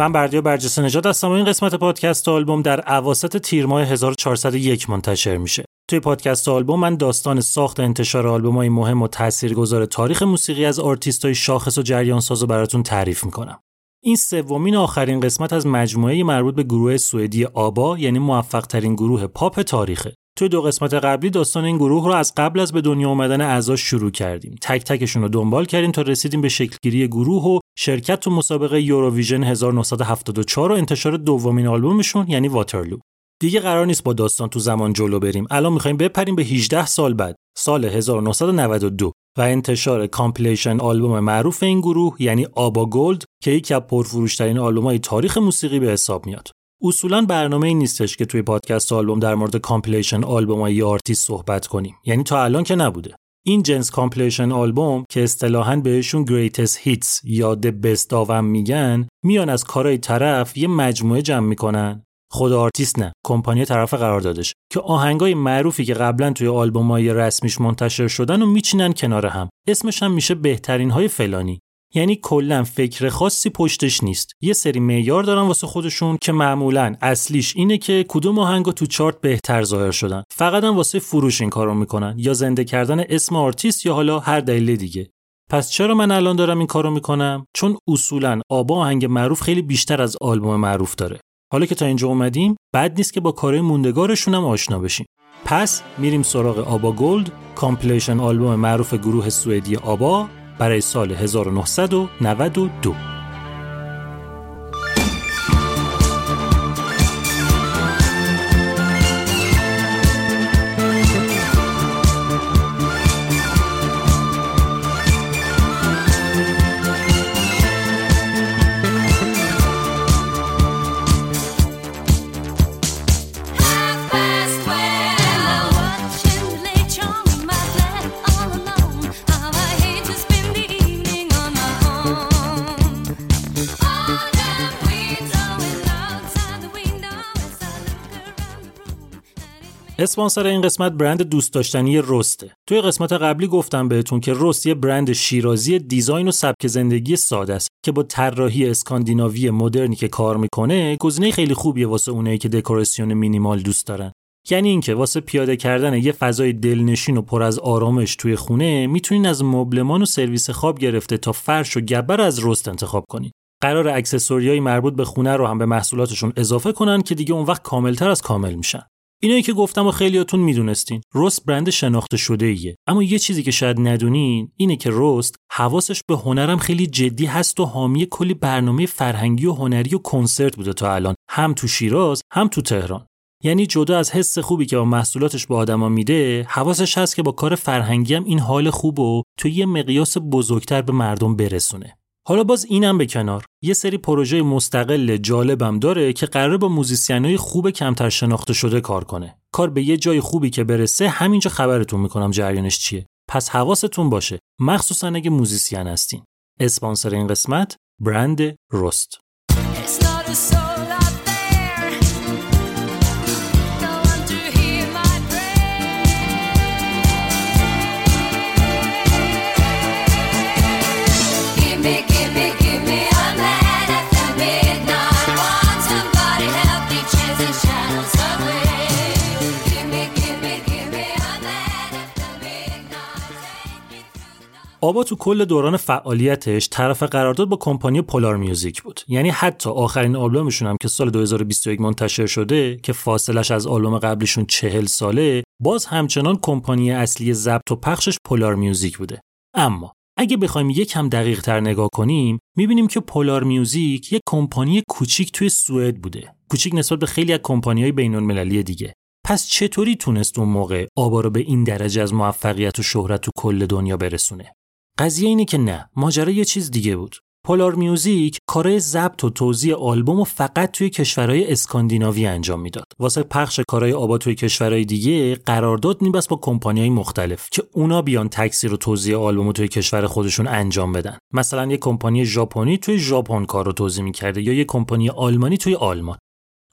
من بردیا برجسته نژاد هستم و این قسمت پادکست آلبوم در اواسط تیر ماه 1401 منتشر میشه. توی پادکست آلبوم من داستان ساخت انتشار آلبوم های مهم و تاثیرگذار تاریخ موسیقی از آرتیست های شاخص و جریان ساز براتون تعریف می‌کنم. این سومین آخرین قسمت از مجموعه مربوط به گروه سوئدی آبا یعنی موفق ترین گروه پاپ تاریخه. توی دو قسمت قبلی داستان این گروه رو از قبل از به دنیا آمدن اعضاش شروع کردیم. تک تکشون رو دنبال کردیم تا رسیدیم به شکلگیری گروه و شرکت تو مسابقه یوروویژن 1974 و انتشار دومین آلبومشون یعنی واترلو. دیگه قرار نیست با داستان تو زمان جلو بریم. الان می‌خوایم بپریم به 18 سال بعد، سال 1992 و انتشار compilation album معروف این گروه یعنی آبا گلد که یکی از پرفروشترین آلبوم‌های تاریخ موسیقی به حساب میاد. اصولا برنامه این نیستش که توی پادکست آلبوم در مورد compilation album های آرتیست صحبت کنیم. یعنی تا الان که نبوده. این جنس compilation album که اصطلاحا بهشون greatest hits یا the best of میگن میان از کارهای طرف یه مجموعه جمع می‌کنن. خود آرتیست نه کمپانی طرف قرار دادش که آهنگای معروفی که قبلا توی آلبومای رسمیش منتشر شدن و میچینن کنار هم. اسمش هم میشه بهترین های فلانی. یعنی کلا فکر خاصی پشتش نیست. یه سری معیار دارن واسه خودشون که معمولا اصلیش اینه که کدوم آهنگا تو چارت بهتر ظاهر شدن. فقط هم واسه فروش این کارو می‌کنن یا زنده کردن اسم آرتیست یا حالا هر دلیل دیگه. پس چرا من الان دارم این کارو می‌کنم؟ چون اصولا آبا آهنگ معروف خیلی بیشتر از آلبوم معروف داره. حالا که تا اینجا اومدیم بد نیست که با کارهای موندگارشون هم آشنا بشیم. پس میریم سراغ آبا گلد compilation album معروف گروه سوئدی آبا. برای سال 1992 اسپانسر این قسمت برند دوست داشتنی رسته. توی قسمت قبلی گفتم بهتون که رست یه برند شیرازی دیزاین و سبک زندگی ساده است که با طراحی اسکاندیناوی مدرنی که کار می‌کنه، گزینه خیلی خوبیه واسه اونایی که دکوراسیون مینیمال دوست دارن. یعنی اینکه واسه پیاده کردن یه فضای دلنشین و پر از آرامش توی خونه می‌تونین از مبلمان و سرویس خواب گرفته تا فرش و گبر از رست انتخاب کنین. قرار اکسسوریای مربوط به خونه رو هم به محصولاتشون اضافه کنن که دیگه اون وقت کاملتر از کامل میشن. اینایی که گفتم و خیلیاتون می‌دونستین. رست برند شناخته شده ایه اما یه چیزی که شاید ندونین اینه که رست حواسش به هنرم خیلی جدی هست و حامی کلی برنامه فرهنگی و هنری و کنسرت بوده تا الان. هم تو شیراز هم تو تهران. یعنی جدا از حس خوبی که با محصولاتش به آدما میده حواسش هست که با کار فرهنگی هم این حال خوب و تو یه مقیاس بزرگتر به مردم برسونه. حالا باز اینم به کنار. یه سری پروژه مستقل جالبم داره که قراره با موزیسینای خوب کمتر شناخته شده کار کنه. کار به یه جای خوبی که برسه همینجا خبرتون می‌کنم جریانش چیه. پس حواستون باشه. مخصوصا اگه موزیسین هستین. اسپانسر این قسمت برند رست آبا تو کل دوران فعالیتش طرف قرارداد با کمپانی پولار میوزیک بود. یعنی حتی آخرین آلبومشون هم که سال 2021 منتشر شده که فاصلش از آلبوم قبلیشون چهل ساله باز همچنان کمپانی اصلی ضبط و پخشش پولار میوزیک بوده. اما اگه بخوایم یکم دقیق تر نگاه کنیم می‌بینیم که پولار میوزیک یک کمپانی کوچیک توی سوئد بوده. کوچیک نسبت به خیلی از کمپانی‌های بین‌المللی دیگه. پس چطوری تونست اون موقع آبا رو به این درجه از موفقیت و شهرت تو کل دنیا برسونه؟ قضیه اینه که نه ماجرا یه چیز دیگه بود پولار میوزیک کارهای ضبط و توزیع آلبوم و فقط توی کشورهای اسکاندیناوی انجام می‌داد. واسه پخش کارهای آبا توی کشورهای دیگه قرارداد میبست با کمپانیهای مختلف که اونا بیان تکثیر و توزیع آلبوم توی کشور خودشون انجام بدن. مثلا یه کمپانی ژاپنی توی ژاپن کار رو توزیع می‌کرده یا یه کمپانی آلمانی توی آلمان.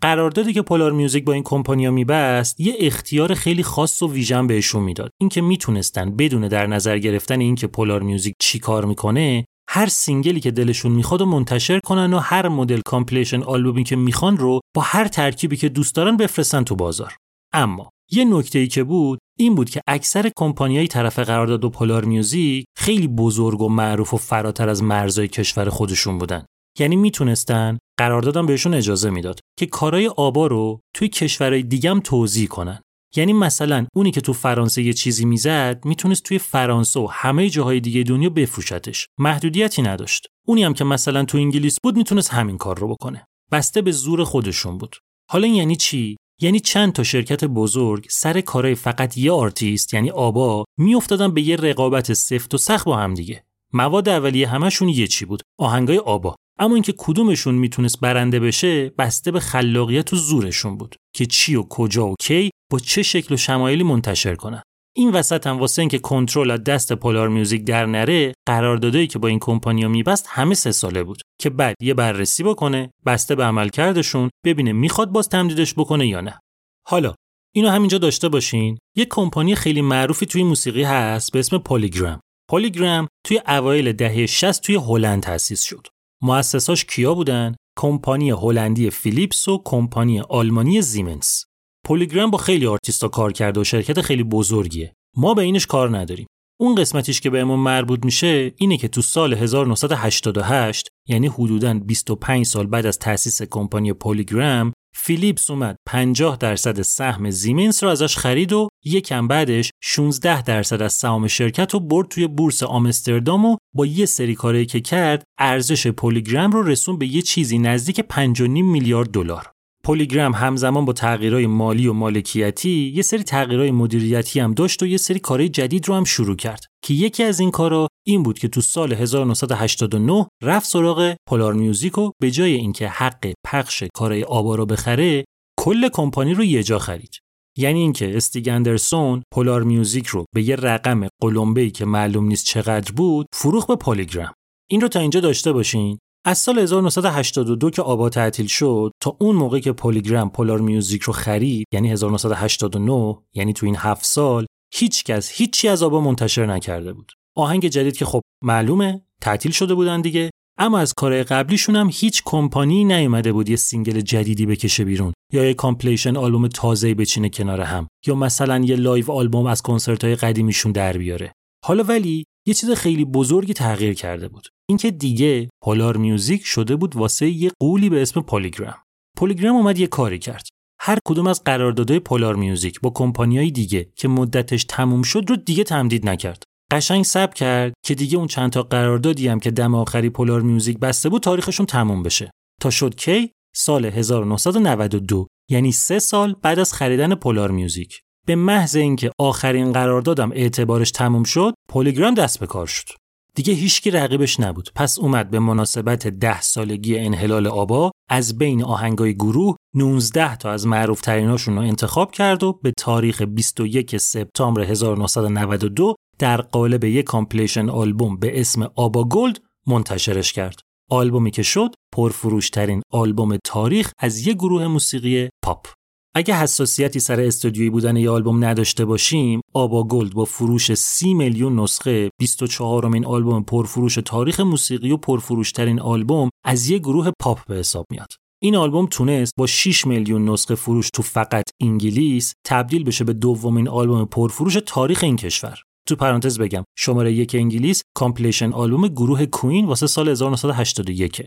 قراردادی که پولار میوزیک با این کمپانیا میبست یه اختیار خیلی خاص و ویژه‌ای بهشون می‌داد. اینکه می‌تونستن بدون در نظر گرفتن اینکه پولار میوزیک چی کار می‌کنه هر single ی که دلشون می‌خواد و منتشر کنن و هر مدل compilation album ی که می‌خوان رو با هر ترکیبی که دوست دارن بفرستن تو بازار. اما یه نکته ای که بود این بود که اکثر کمپانیای طرف قرارداد و پولار میوزیک خیلی بزرگ و معروف و فراتر از مرزهای کشور خودشون بودن. یعنی می‌تونستن قراردادم بهشون اجازه می‌داد که کارهای آبا رو توی کشورهای دیگم توضیح کنن. یعنی مثلا اونی که تو فرانسه یه چیزی می‌زد می‌تونست توی فرانسه و همه جاهای دیگه دنیا بفروشتش. محدودیتی نداشت. اونی هم که مثلا تو انگلیس بود می‌تونست همین کار رو بکنه. بسته به زور خودشون بود. حالا یعنی چی؟ یعنی چند تا شرکت بزرگ سر کارهای فقط یه آرتیست یعنی آبا میافتادن به یه رقابت سفت و سخت با هم دیگه. مواد اولیه همشون یه چی بود؟ آهنگای آبا. اما اینکه کدومشون می‌تونست برنده بشه بسته به خلاقیت و زورشون بود که چی و کجا و کی با چه شکل و شمایلی منتشر کنن. این وسط هم واسه اینکه کنترل از دست پولار میوزیک در نره قراردادایی که با این کمپانیا میبست همه سه ساله بود که بعد یه بررسی بکنه بسته به عملکردشون ببینه می‌خواد باز تمدیدش بکنه یا نه. حالا اینو همینجا داشته باشین. یه کمپانی خیلی معروفی توی موسیقی هست به اسم پلیگرام پلیگرام توی اوایل دهه 60 توی هلند تأسیس شد. مؤسساش کیا بودن؟ کمپانی هلندی فیلیپس و کمپانی آلمانی زیمنس. پولیگرام با خیلی آرتیستا کار کرده و شرکت خیلی بزرگیه. ما به اینش کار نداریم. اون قسمتیش که بهمون مربوط میشه اینه که تو سال 1988 یعنی حدوداً 25 سال بعد از تأسیس کمپانی پولیگرام فیلیپس اومد 50 درصد سهم زیمنس رو ازش خرید و یکم بعدش 16 درصد از سهام شرکت رو برد توی بورس آمستردام و با یه سری کاری که کرد ارزش پلیگرام رو رسون به یه چیزی نزدیک 5.5 میلیارد دلار. پلیگرام همزمان با تغییرهای مالی و مالکیتی یه سری تغییرهای مدیریتی هم داشت و یه سری کارهای جدید رو هم شروع کرد که یکی از این کارا این بود که تو سال 1989 رفت سراغ پولار میوزیک و به جای اینکه حق پخش کارهای آبا رو بخره کل کمپانی رو یه جا خرید. یعنی اینکه استیگ اندرسون پولار میوزیک رو به یه رقم قلمبه‌ای که معلوم نیست چقدر بود فروخت به پلیگرام این رو تا اینجا داشته باشین. از سال 1982 که آبا تعطیل شد تا اون موقع که پلیگرام پولار میوزیک رو خرید یعنی 1989 یعنی تو این هفت سال هیچ کس هیچی از آبا منتشر نکرده بود. آهنگ جدید که خب معلومه تعطیل شده بودن دیگه اما از کار قبلیشون هم هیچ کمپانی نیومده بود یه single جدیدی بکشه بیرون یا یه compilation album تازه‌ای بچینه کنار هم یا مثلا یه live album از کنسرت‌های قدیمیشون در بیاره. حالا ولی یه چیز خیلی بزرگی تغییر کرده بود. اینکه دیگه Polar Music شده بود واسه یه غولی به اسم PolyGram PolyGram اومد یه کاری کرد. هر کدوم از قراردادهای Polar Music با کمپانیای دیگه که مدتش تموم شد رو دیگه تمدید نکرد. قشنگ صبر کرد که دیگه اون چند تا قراردادی هم که دم آخری Polar Music بسته بود تاریخشون تموم بشه. تا شد کی؟ سال 1992 یعنی سه سال بعد از خریدن Polar Music به محض اینکه آخرین قراردادم اعتبارش تموم شد PolyGram دست به کار شد دیگه هیچکی رقیبش نبود پس اومد به مناسبت ده سالگی انحلال آبا از بین آهنگای گروه 19 تا از معروف رو انتخاب کرد و به تاریخ 21 سپتامبر 1992 در قالب یک compilation album به اسم ABBA Gold منتشرش کرد. آلبومی که شد پرفروشترین آلبوم تاریخ از یک گروه موسیقی پاپ. اگه حساسیتی سر استودیویی بودن یه آلبوم نداشته باشیم ABBA Gold با فروش 30 میلیون نسخه 24 امین آلبوم پرفروش تاریخ موسیقی و پرفروشترین آلبوم از یه گروه پاپ به حساب میاد. این آلبوم تونست با 6 میلیون نسخه فروش تو فقط انگلیس تبدیل بشه به دومین آلبوم پرفروش تاریخ این کشور. تو پرانتز بگم شماره یک انگلیس compilation album گروه Queen واسه سال 1981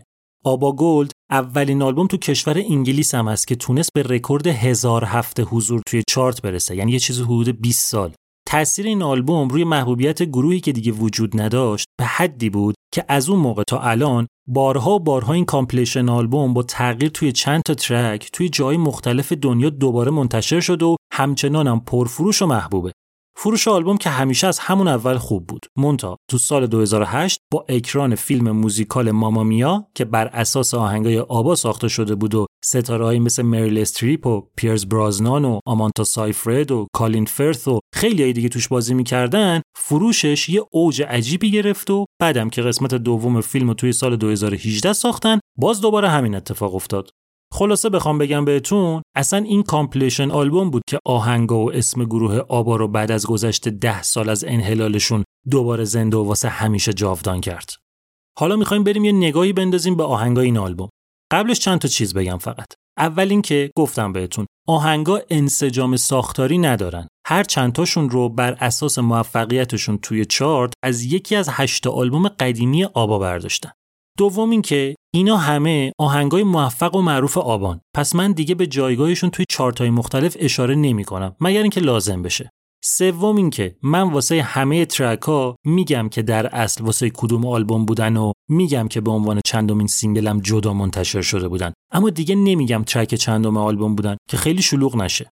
ABBA Gold اولین آلبوم تو کشور انگلیس هم هست که تونست به رکورد هزار هفته حضور توی چارت برسه. یعنی یه چیز حدود 20 سال. تاثیر این آلبوم روی محبوبیت گروهی که دیگه وجود نداشت به حدی بود که از اون موقع تا الان بارها و بارها این compilation album با تغییر توی چند تا track توی جای مختلف دنیا دوباره منتشر شده و همچنان هم پرفروش و محبوبه. فروش آلبوم که همیشه از همون اول خوب بود. منتها تو سال 2008 با اکران فیلم موزیکال Mamma Mia که بر اساس آهنگای آبا ساخته شده بود و ستارههایی مثل مریل استریپ و پیرس برازنان و آماندا سایفرد و کالین فرث و خیلی دیگه توش بازی می‌کردن فروشش یه اوج عجیبی گرفت و بعدم که قسمت دوم فیلم توی سال 2018 ساختن باز دوباره همین اتفاق افتاد خلاصه بخوام بگم بهتون اصلا این compilation album بود که آهنگا و اسم گروه آبا رو بعد از گذشت ده سال از انحلالشون دوباره زنده و واسه همیشه جاودان کرد. حالا می‌خوایم بریم یه نگاهی بندازیم به آهنگای این آلبوم. قبلش چند تا چیز بگم فقط. اول اینکه گفتم بهتون آهنگا انسجام ساختاری ندارن. هر چند تاشون رو بر اساس موفقیتشون توی چارت از یکی از هشت آلبوم قدیمی آبا برداشتن. دوم اینکه اینا همه آهنگای موفق و معروف آبان. پس من دیگه به جایگاهشون توی چارتای مختلف اشاره نمی کنم مگر اینکه لازم بشه. سوم اینکه من واسه همه track ها میگم که در اصل واسه کدوم آلبوم بودن و میگم که به عنوان چندمین single م جدا منتشر شده بودن. اما دیگه نمیگم track چندم آلبوم بودن که خیلی شلوغ نشه.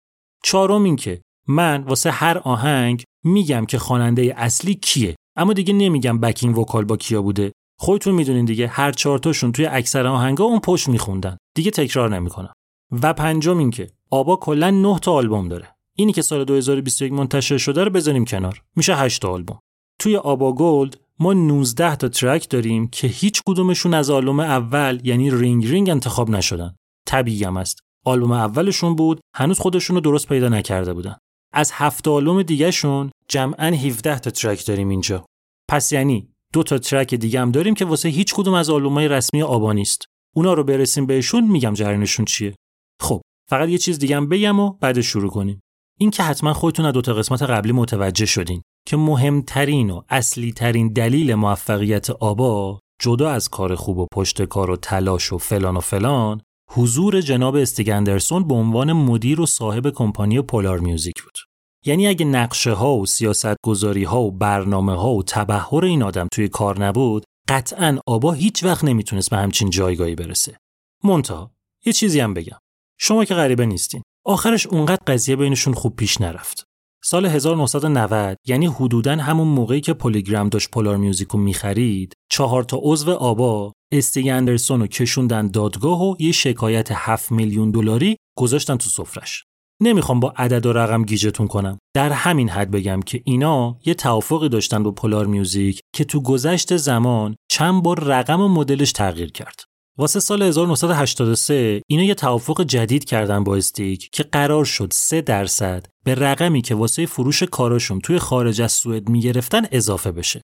چهارم اینکه من واسه هر آهنگ میگم که خواننده اصلی کیه. اما دیگه نمیگم backing vocal با کیا بوده. خودتون می‌دونین دیگه هر چهار تاشون توی اکثر آهنگا اون پشت میخوندن. دیگه تکرار نمی‌کنم و پنجم این که آبا کلا 9 تا آلبوم داره. اینی که سال 2021 منتشر شده رو بزنیم کنار. میشه 8 تا آلبوم. توی ABBA Gold ما 19 تا track داریم که هیچ کدومشون از آلبوم اول یعنی Ring Ring انتخاب نشدن. طبیعی هم است آلبوم اولشون بود هنوز خودشون رو درست پیدا نکرده بودن. از هفت آلبوم دیگهشون جمعا 17 تا track داریم اینجا. پس یعنی دو تا ترک دیگه هم داریم که واسه هیچ کدوم از آلبومای رسمی آبا نیست اونا رو برسیم بهشون میگم جریانشون چیه. خب فقط یه چیز دیگه هم بگم و بعد شروع کنیم. این که حتما خودتون از دو تا قسمت قبلی متوجه شدین که مهمترین و اصلی ترین دلیل موفقیت آبا جدا از کار خوب و پشت کار و تلاش و فلان و فلان حضور جناب استیگندرسون به عنوان مدیر و صاحب کمپانی پولار میوزیک بود. یعنی اگه نقشه ها و سیاست گذاری ها و برنامه ها و تبحر این آدم توی کار نبود قطعا آبا هیچ وقت نمی‌تونست به همچین جایگاهی برسه. منتها یه چیزی هم بگم. شما که غریبه نیستین. آخرش اونقدر قضیه بینشون خوب پیش نرفت. سال 1990 یعنی حدوداً همون موقعی که PolyGram داشت Polar Music و می‌خرید چهار تا عضو آبا استیگ اندرسون رو کشوندن دادگاه و یه شکایت 7 میلیون دلاری گذاشتن تو سفرش نمی‌خوام با عدد و رقم گیجتون کنم در همین حد بگم که اینا یه توافقی داشتن با Polar Music که تو گذشت زمان چند بار رقم و مدلش تغییر کرد واسه سال 1983 اینا یه توافق جدید کردن با استیگ که قرار شد 3 درصد به رقمی که واسه فروش کاراشون توی خارج از سوئد می‌گرفتن اضافه بشه.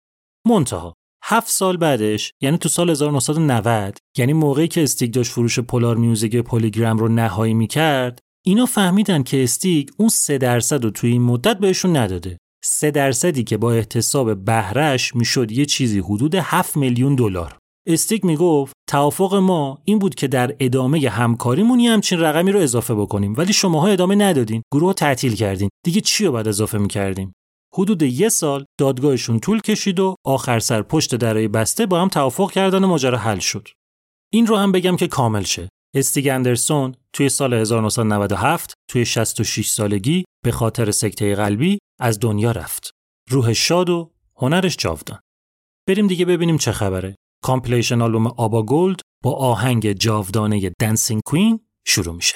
منتها هفت سال بعدش یعنی تو سال 1990 یعنی موقعی که استیگ داشت فروش Polar Music PolyGram رو نهایی می‌کرد اینا فهمیدن که استیک اون سه درصد رو توی این مدت بهشون نداده. سه درصدی که با احتساب بهرش می‌شد یه چیزی حدود 7 میلیون دلار. استیک می‌گفت توافق ما این بود که در ادامه همکاریمون یه همچین رقمی رو اضافه بکنیم ولی شماها ادامه ندادین. گروه رو تعطیل کردین. دیگه چی رو بعد اضافه می‌کردیم؟ حدود یه سال دادگاهشون طول کشید و آخر سر پشت درای بسته با هم توافق کردن و ماجرا حل شد. این رو هم بگم که کامل شه. استیگ اندرسون توی سال 1997 توی 66 سالگی به خاطر سکته قلبی از دنیا رفت. روحش شاد و هنرش جاودان. بریم دیگه ببینیم چه خبره. compilation album ABBA Gold با آهنگ جاودانه Dancing Queen شروع میشه.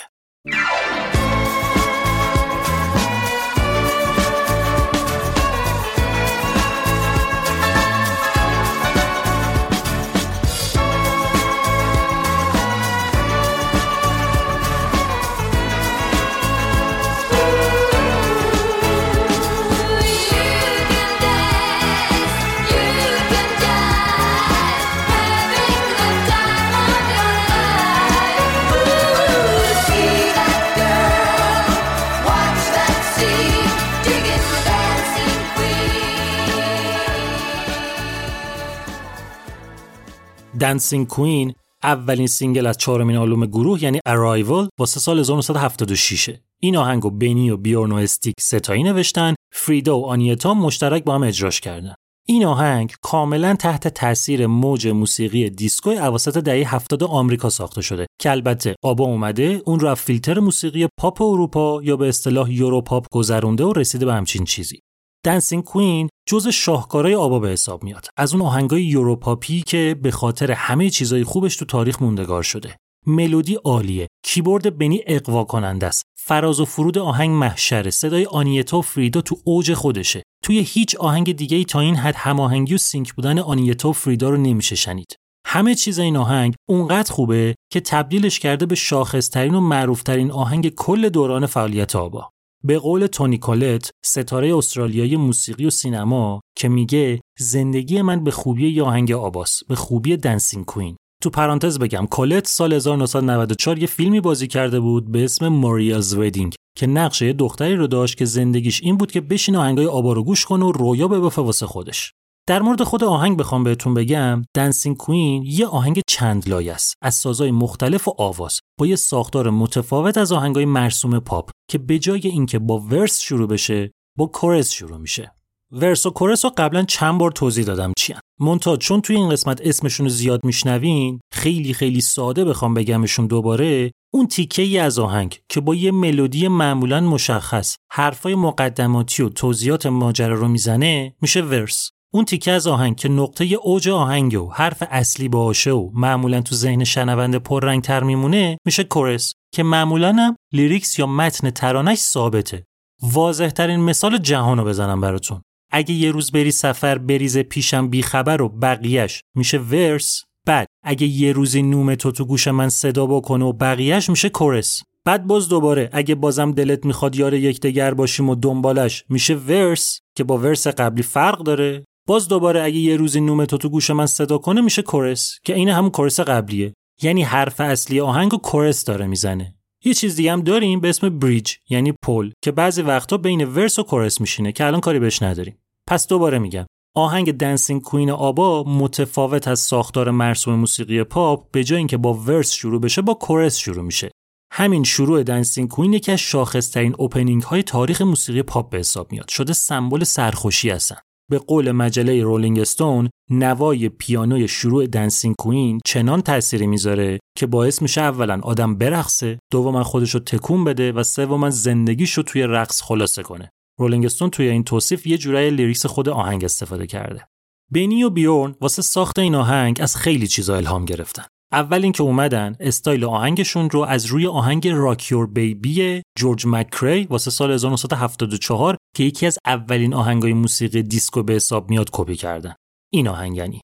Dancing Queen اولین single از چهارمین آلبوم گروه یعنی ارایوال واسه سال 1976 این آهنگ و بنی و بیورن و استیگ سه‌تایی نوشتن. فریدا و آگنتا مشترک با هم اجراش کردن. این آهنگ کاملا تحت تاثیر موج موسیقی دیسکو اواسط دهه 70 آمریکا ساخته شده که البته آبا اومده اون رو فیلتر موسیقی پاپ اروپا یا به اصطلاح Europop گذرونده و رسیده به همچین چیزی. Dancing Queen جز شاهکارهای آبا به حساب میاد. از اون آهنگای Europop ی که به خاطر همه چیزای خوبش تو تاریخ موندگار شده. ملودی عالیه. کیبورد بنی اغوا کننده است. فراز و فرود آهنگ محشره. صدای آنیتا و فریدا تو اوج خودشه. توی هیچ آهنگ دیگه ای تا این حد هماهنگی و sync بودن آنیتا و فریدا رو نمیشه شنید. همه چیز این آهنگ اونقدر خوبه که تبدیلش کرده به شاخصترین و معروفترین آهنگ کل دوران فعالیت آبا. به قول تونی کولت ستاره استرالیایی موسیقی و سینما که میگه زندگی من به خوبی یه آهنگ آباس به خوبی Dancing Queen. تو پرانتز بگم کولت سال 1994 یه فیلمی بازی کرده بود به اسم Muriel's Wedding که نقشه یه دختری رو داشت که زندگیش این بود که بشین آهنگای آبا رو گوش کنه و رویا ببافه واسه خودش. در مورد خود آهنگ بخوام بهتون بگم Dancing Queen یه آهنگ چند لایه است. از سازهای مختلف و آواز. با یه ساختار متفاوت از آهنگای مرسوم پاپ که به جای اینکه با verse شروع بشه با chorus شروع میشه. verse و chorus رو قبلا چند بار توضیح دادم چیان منتها چون توی این قسمت اسمشون رو زیاد میشنوین خیلی خیلی ساده بخوام بگمشون دوباره اون تیکه ای از آهنگ که با یه ملودی معمولا مشخص حرفای مقدماتی و توضیحات ماجرا رو می‌زنه میشه verse. اون تیکه از آهنگ که نقطه اوج آهنگ و حرف اصلی باشه و معمولا تو ذهن شنونده پررنگ تر میمونه میشه chorus که معمولا هم lyrics یا متن ترانش ثابته. واضح ترین مثال جهان رو بزنم براتون. اگه یه روز بری سفر بری ز پیشم بیخبر و بقیهش میشه verse. بعد اگه یه روزی نوم تو تو گوش من صدا بکنه و بقیهش میشه chorus. بعد باز دوباره اگه بازم دلت می‌خواد یار یکدیگر باشیم و دنبالش میشه verse که با verse قبلی فرق داره. باز دوباره اگه یه روزی نوم تو تو گوش من صدا کنه میشه chorus که این همون chorus قبلیه. یعنی حرف اصلی آهنگ و chorus داره می‌زنه. یه چیز دیگه هم داریم به اسم bridge یعنی پل که بعضی وقتا بین verse و chorus میشینه که الان کاری بهش نداریم. پس دوباره میگم. آهنگ Dancing Queen آبا متفاوت از ساختار مرسوم موسیقی پاپ به جای اینکه با verse شروع بشه با chorus شروع میشه. همین شروع Dancing Queen یکی از شاخصترین opening های تاریخ موسیقی پاپ به حساب میاد. شده سمبل سرخوشی هستن. به قول مجله Rolling Stone نوای پیانوی شروع Dancing Queen چنان تأثیری می‌ذاره که باعث میشه اولا آدم برقصه دوما خودش رو تکون بده و سوما زندگیش رو توی رقص خلاصه کنه. Rolling Stone توی این توصیف یه جورای lyrics خود آهنگ استفاده کرده. بنی و بیورن واسه ساخت این آهنگ از خیلی چیزا الهام گرفتن. اول اینکه اومدن استایل آهنگشون رو از روی آهنگ Rock Your Baby جورج مکری واسه سال 1974 که یکی از اولین آهنگای موسیقی دیسکو به حساب میاد کپی کردن. این آهنگ یعنی.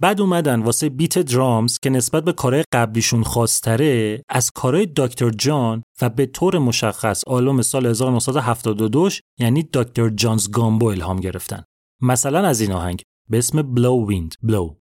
بعد اومدن واسه بیت درامز که نسبت به کارهای قبلیشون خواستره از کارهای دکتر جان و به طور مشخص آلبوم سال 1972 یعنی دکتر جانز گامبو الهام گرفتن. مثلا از این آهنگ به اسم بلو ویند بلو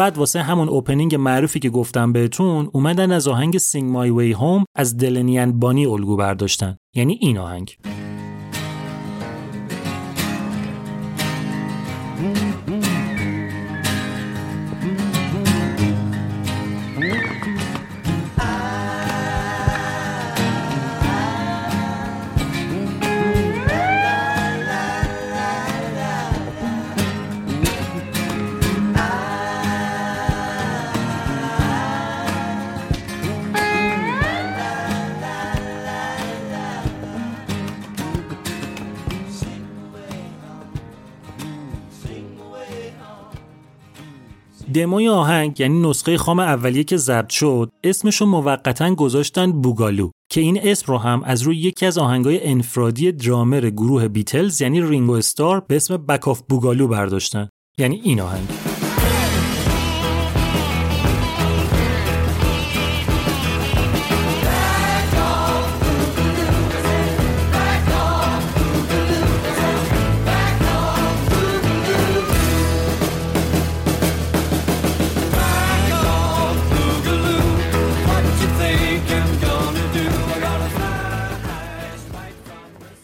بعد واسه همون opening معروفی که گفتم بهتون اومدن از آهنگ Sing My Way Home از Delaney and Bonnie الگو برداشتن. یعنی این آهنگ. دموی آهنگ یعنی نسخه خام اولیه که ضبط شد اسمشو موقتا گذاشتن بوگالو که این اسم رو هم از روی یکی از آهنگای انفرادی درامر گروه بیتلز یعنی رینگو استار به اسم بک آف بوگالو برداشتن. یعنی این آهنگ.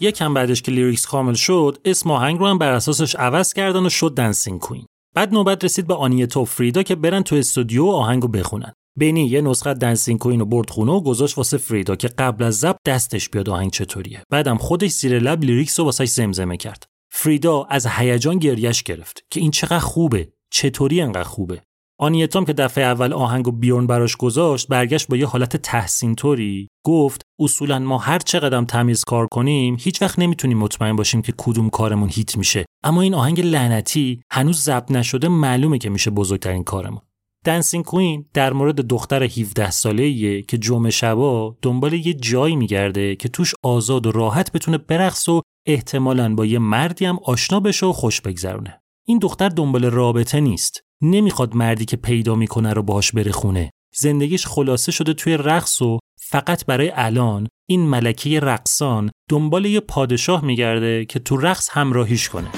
یکم بعدش که lyrics کامل شد اسم آهنگ رو هم بر اساسش عوض کردن و شد Dancing Queen بعد نوبت رسید به آنیتا و فریدا که برن تو استودیو و آهنگو بخونن. بینی یه نسخه Dancing Queen رو برد خونه و گذاشت واسه فریدا که قبل از ضبط دستش بیاد آهنگ چطوریه. بعدم خودش زیر لب lyrics رو واسش زمزمه کرد. فریدا از هیجان گریش گرفت که این چقدر خوبه چطوری انقدر خوبه. آنیتام که دفعه اول آهنگ و بیورن براش گذاشت برگشت با یه حالت تحسین طوری گفت اصولا ما هر چقدر تمیز کار کنیم هیچ وقت نمی‌تونیم مطمئن باشیم که کدوم کارمون hit میشه اما این آهنگ لعنتی هنوز ضبط نشده معلومه که میشه بزرگترین کارمون دنسینگ کوین در مورد دختر 17 ساله‌ایه که جمعه شبا دنبال یه جایی میگرده که توش آزاد و راحت بتونه برقص و احتمالاً با یه مردی هم آشنا بشه و خوش بگذرونه. این دختر دنبال رابطه نیست. نمی‌خواد مردی که پیدا می‌کنه رو باهاش بره خونه. زندگیش خلاصه شده توی رقص و فقط برای الان این ملکه رقصان دنبال یه پادشاه میگرده که تو رقص همراهیش کنه.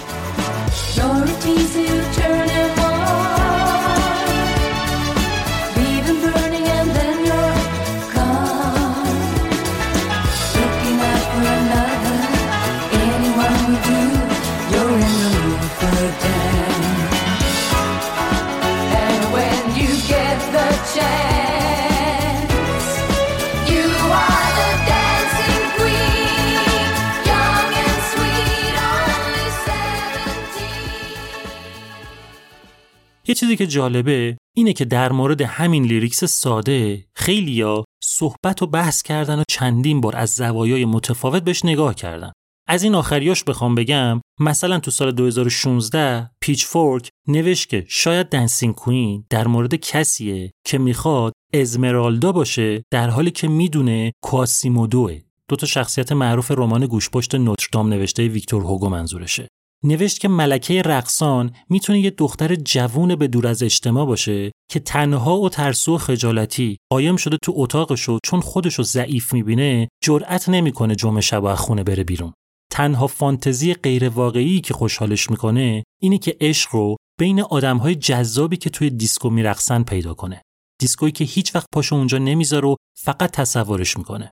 یه چیزی که جالبه اینه که در مورد همین lyrics ساده خیلیا صحبت و بحث کردن و چندین بار از زوایای متفاوت بهش نگاه کردن. از این آخریاش بخوام بگم مثلا تو سال 2016 Pitchfork نوشت که شاید Dancing Queen در مورد کسیه که می‌خواد ازمرالدا باشه در حالی که می‌دونه کواسیمودوه دو تا شخصیت معروف رمان گوژپشت نوتردام نوشته ویکتور هوگو منظورشه نوشت که ملکه رقصان می‌تونه یه دختر جوون به دور از اجتماع باشه که تنها و ترسو و خجالتی قایم شده تو اتاقش و چون خودشو ضعیف می‌بینه جرأت نمی‌کنه جمعه شب از خونه بره بیرون. تنها فانتزی غیر واقعی که خوشحالش می‌کنه اینه که عشق رو بین آدمهای جذابی که توی دیسکو میرقصن پیدا کنه. دیسکویی که هیچ وقت پاشو اونجا نمی‌ذاره و فقط تصورش می‌کنه.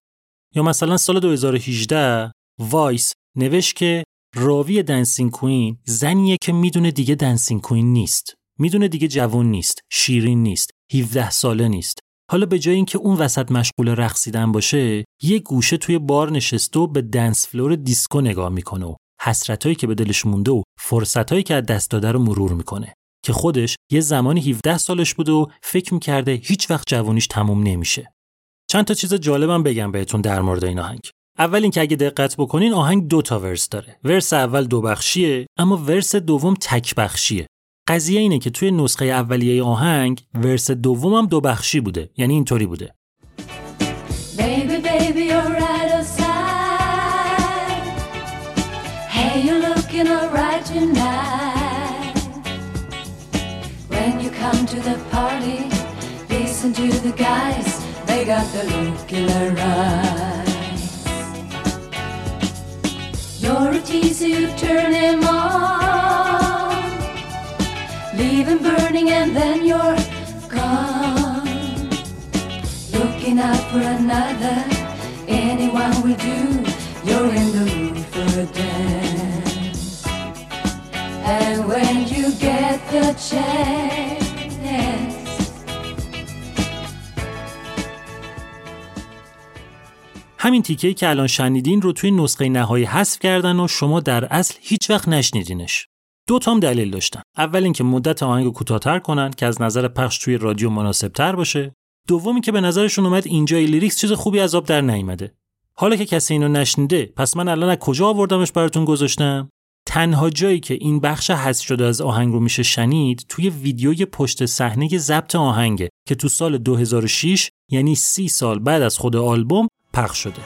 یا مثلا سال 2018 Vice نوشت که راوی Dancing Queen زنیه که می‌دونه دیگه Dancing Queen نیست می‌دونه دیگه جوان نیست شیرین نیست 17 ساله نیست حالا به جای اینکه اون وسط مشغول رقصیدن باشه یه گوشه توی بار نشسته و به dance floor دیسکو نگاه می‌کنه و حسرتایی که به دلش مونده و فرصتایی که از دست داده رو مرور می‌کنه که خودش یه زمانی 17 سالش بوده و فکر می‌کرده هیچ وقت جوانیش تموم نمیشه. چند تا چیز جالبم بگم بهتون در مورد این آهنگ. اول اینکه اگه دقت بکنین آهنگ دو تا ورس داره. ورس اول دو بخشیه اما ورس دوم تک بخشیه. قضیه اینه که توی نسخه اولیه آهنگ ورس دومم دو بخشی بوده. یعنی اینطوری بوده. Baby, baby, You're you turn him on. Leave him burning and then you're gone. Looking out for another, anyone will do. You're in the mood for a dance. And when you get the chance. همین تیکه‌ای که الان شنیدین رو توی نسخه نهایی حذف کردن و شما در اصل هیچ وقت نشنیدینش. دو تام دلیل داشتن. اول اینکه مدت آهنگ کوتاه‌تر کنن که از نظر پخش توی رادیو مناسبتر باشه. دومی که به نظرشون اومد اینجای lyrics چیز خوبی از آب در نیامده. حالا که کسی اینو نشنیده پس من الان از کجا آوردمش براتون گذاشتم تنها جایی که این بخش حذف شده از آهنگ رو میشه شنید توی ویدیوی پشت صحنه ضبط آهنگه که تو سال 2006 یعنی سی سال بعد از خود آلبوم پخش شده.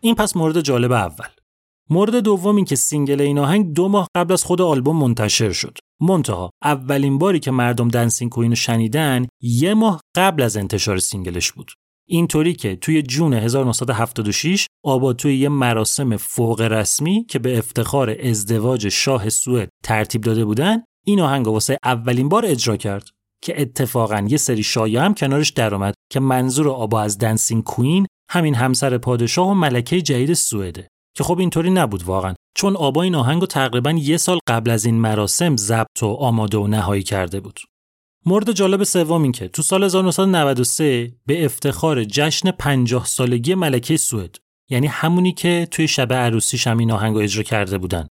این پس مورد جالب اول. مورد دوم این که single این آهنگ دو ماه قبل از خود آلبوم منتشر شد. منتها اولین باری که مردم Dancing Queen شنیدن یه ماه قبل از انتشار single ش بود. اینطوری که توی June 1976 آبا توی یه مراسم فوق رسمی که به افتخار ازدواج شاه سوئد ترتیب داده بودن این آهنگ واسه اولین بار اجرا کرد که اتفاقا یه سری شایعه هم کنارش درآمد. که منظور آبا از Dancing Queen همین همسر پادشاه و ملکه جدید سوئده. که خب اینطوری نبود واقعا. چون آبا این آهنگ تقریبا یه سال قبل از این مراسم ضبط و آماده و نهایی کرده بود. مورد جالب سوم این که تو سال 1993 به افتخار جشن 50 سالگی ملکه سوئد یعنی همونی که توی شب عروسیش هم این آهنگ اجرا کرده بودن.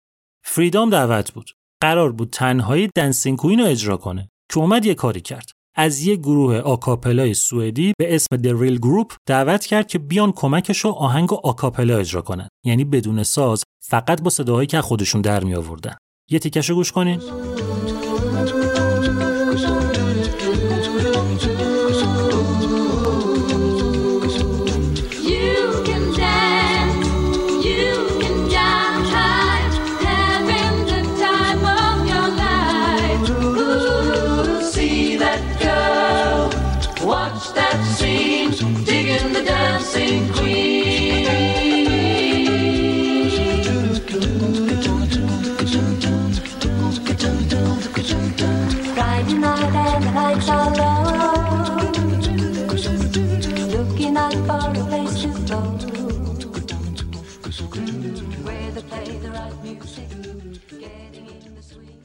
فریدام دعوت بود. قرار بود تنهایی دنسینگ کوین رو اجرا کنه. که اومد یه کاری کرد. از یه گروه آکاپلای سوئدی به اسم The Real Group دعوت کرد که بیان کمکش رو آهنگ آکاپلا اجرا کنن. یعنی بدون ساز فقط با صداهایی که خودشون در می آوردن. یه تیکش گوش کنین.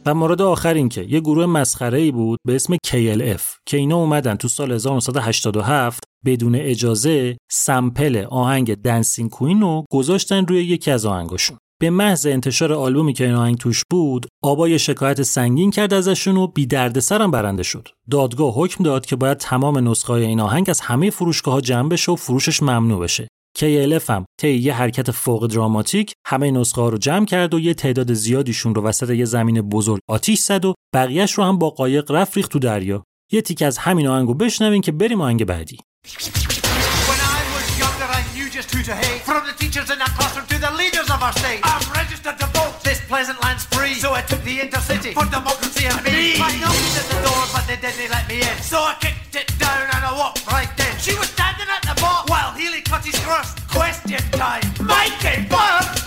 و مورد آخر این که یه گروه مسخره ای بود به اسم KLF که اینا اومدن تو سال 1987 بدون اجازه سمپل آهنگ دنسینگ کوین رو گذاشتن روی یکی از آهنگاشون. به محض انتشار آلبومی که این آهنگ توش بود آبای شکایت سنگین کرد ازشون و بی هم برنده شد. دادگاه حکم داد که باید تمام نسخه این آهنگ از همه فروشگاه ها جمع بشه و فروشش ممنوع بشه. KLF هم طی یه حرکت فوق دراماتیک همه نسخه ها رو جمع کرد و یه تعداد زیادیشون رو وسط یه زمین بزرگ آتیش زد و بقیهش رو هم با قایق رفت ریخت تو دریا. یه تیک از همین آهنگ رو بشنوین که بریم آهنگ بعدی. From the teachers in our classroom to the leaders of our state. I'm registered to vote. This pleasant land's free. So I took the intercity for democracy and me. My nose at the door, but they did then they let me in. So I kicked it down and I walked right in. She was standing at the bar while Healy cut his crust. Question time. Mikey Buck!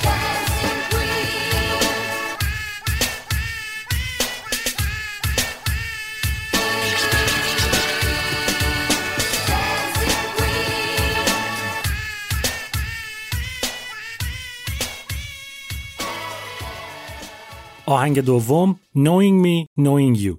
آهنگ دوم Knowing Me, Knowing You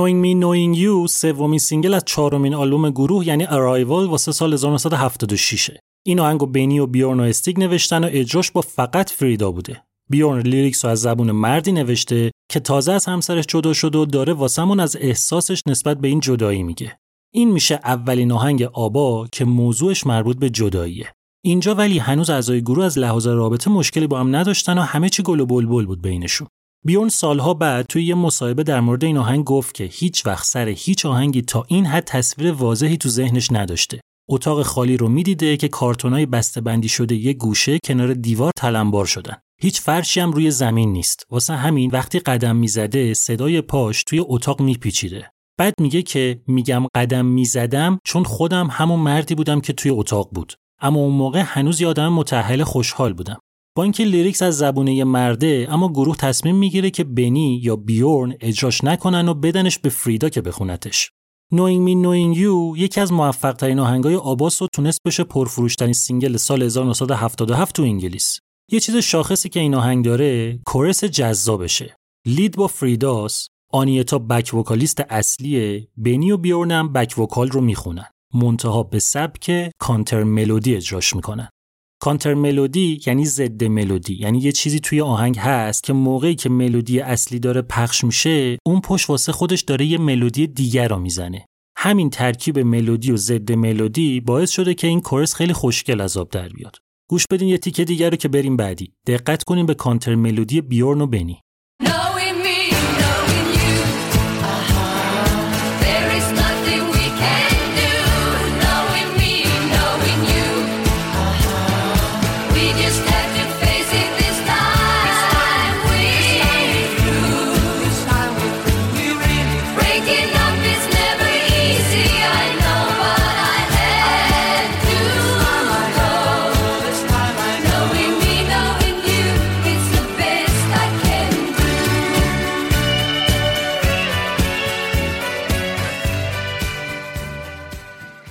Knowing Me Knowing You سومین single از چهارمین آلبوم گروه یعنی Arrival واسه سال 1976 این آهنگو بنی و بیورن و استیگ نوشتن و اجراش با فقط فریدا بوده. بیورن lyrics رو از زبون مردی نوشته که تازه از همسرش جدا شده و داره واسمون از احساسش نسبت به این جدایی میگه. این میشه اولین آهنگ آبا که موضوعش مربوط به جداییه. اینجا ولی هنوز اعضای گروه از لحاظ رابطه مشکلی با هم نداشتن و همه چی گل و بلبل بود بینشون. بیورن سالها بعد توی یه مصاحبه در مورد این آهنگ گفت که هیچ وقت سر هیچ آهنگی تا این حد تصویر واضحی تو ذهنش نداشته. اتاق خالی رو می‌دیده که کارتونای بندی شده یه گوشه کنار دیوار تلمبار شدن. هیچ فرشی هم روی زمین نیست. واسه همین وقتی قدم می‌زده صدای پاش توی اتاق میپیچیده. بعد میگه که میگم قدم می‌زدم چون خودم همون مردی بودم که توی اتاق بود. اما اون موقع هنوز یه آدم خوشحال بودم. اینکه lyrics از زبونه مرده اما گروه تصمیم می‌گیره که بنی یا بیورن اجراش نکنن و بدنش به فریدا که بخونتش. Knowing Me Knowing You یکی از موفق ترین آهنگای آباس و تونست بشه پرفروشترین single سال 1977 تو انگلیس. یه چیز شاخصی که این آهنگ داره chorus جذابشه. lead با فریداس، آنیتا back vocalist اصلیه، بنی و بیورن هم back vocal رو می‌خونن. منتها به سبک کانتر ملودی اجراش می‌کنن. کانتر ملودی یعنی ضد ملودی یعنی یه چیزی توی آهنگ هست که موقعی که ملودی اصلی داره پخش میشه اون پشت واسه خودش داره یه ملودی دیگر رو می‌زنه. همین ترکیب ملودی و ضد ملودی باعث شده که این کورس خیلی خوشگل از آب در بیاد. گوش بدین یه تیکه دیگر رو که بریم بعدی. دقت کنین به کانتر ملودی بیورن و بنی. Knowing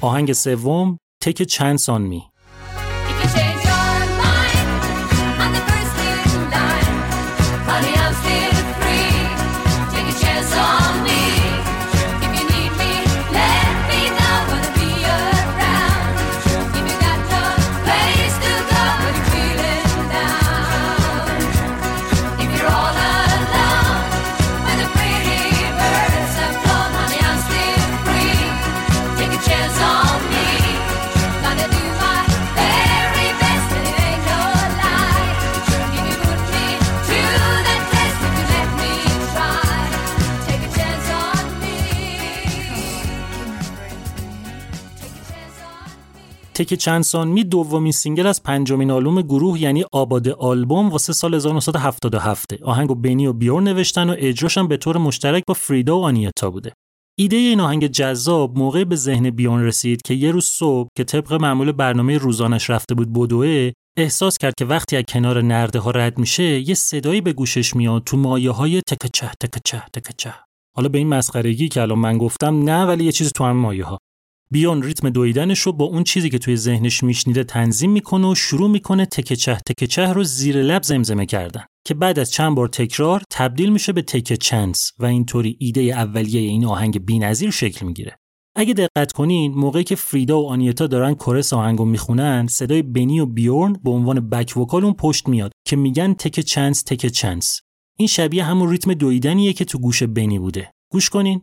آهنگ سوم تک چانس آن می Take a Chance on Me دومین single از پنجمین آلبوم گروه یعنی ABBA The Album واسه سال 1977 آهنگو بنی و بیورن نوشتن و اجراش هم به طور مشترک با فریدا و آنیتا بوده. ایده این آهنگ جذاب موقعی به ذهن بیورن رسید که یه روز صبح که طبق معمول برنامه روزانش رفته بود بدوه احساس کرد که وقتی از کنار نرده ها رد میشه یه صدایی به گوشش میاد تو مایه های تکچه تکچه تکچه. حالا به این مسخرگی که الان من گفتم نه ولی یه چیزی تو هم مایه ها بیون ریتم دویدنش رو با اون چیزی که توی ذهنش میشنیده تنظیم می‌کنه و شروع می‌کنه تکه چه تکه چه رو زیر لب زمزمه کردن. که بعد از چند بار تکرار تبدیل میشه به تکه چنس و اینطوری ایده اولیه این آهنگ بی‌نظیر شکل می‌گیره. اگه دقت کنین موقعی که فریدا و آنیتا دارن کورس آهنگو می‌خونن صدای بنی و بیورن به عنوان بک وکال اون پشت میاد که میگن تک چانس تک چانس این شبیه همون ریتم دویدنیه که تو گوش بنی بوده. گوش کنین.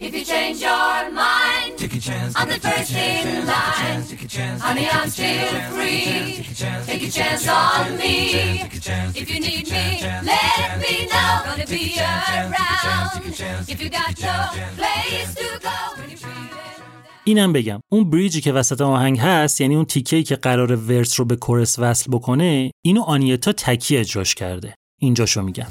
If you Take a chance, I'm the first in line. take a chance, Honey, I'm still free. Take a chance on me. If you need me, let me know. Gonna be around. If you got no place to go when feeling. اینم بگم اون بریجی که وسط آهنگ هست یعنی اون تیکه‌ای که قرار ورس رو به کورس وصل بکنه اینو آنیتا تکی اجراش کرده اینجاشو میگم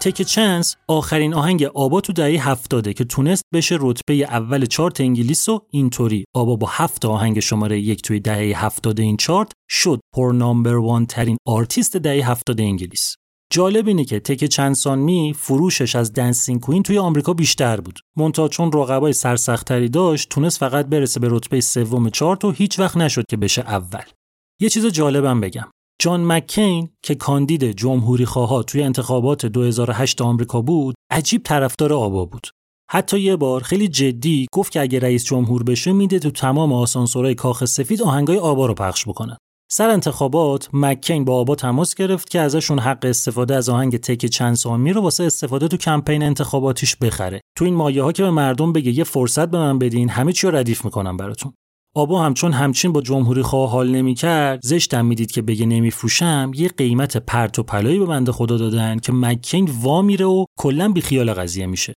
Take a Chance آخرین آهنگ آبا تو دهه هفتاده که تونست بشه رتبه اول چارت انگلیس و اینطوری آبا با هفت آهنگ شماره یک توی دهه هفتاده این چارت شد پر number one ترین آرتیست دهه هفتاده انگلیس جالب اینه که Take a Chance on Me فروشش از Dancing Queen توی آمریکا بیشتر بود. منتها چون رقبای سرسختتری داشت تونست فقط برسه به رتبه سوم چارت و هیچ وقت نشد که بشه اول. یه چیز جالبم بگم. جان مککین که کاندید جمهوری خواها توی انتخابات 2008 آمریکا بود عجیب طرفدار آبا بود. حتی یه بار خیلی جدی گفت که اگه رئیس جمهور بشه میده تو تمام آسانسورهای کاخ سفید آهنگای آبا رو پخش بکنن سر انتخابات مککین با آبا تماس گرفت که ازشون حق استفاده از آهنگ تک چند سامی رو واسه استفاده تو کمپین انتخاباتیش بخره. تو این مایه ها که به مردم بگه یه فرصت به من بدین همه چی رو ردیف می‌کنم براتون. آبا همچون همچین با جمهوری خواه حال نمی‌کرد زشتم می‌دید که بگه نمیفروشم یه قیمت پرت و پلایی به بنده خدا دادن که مکین وا میره و کلا بی خیال قضیه میشه.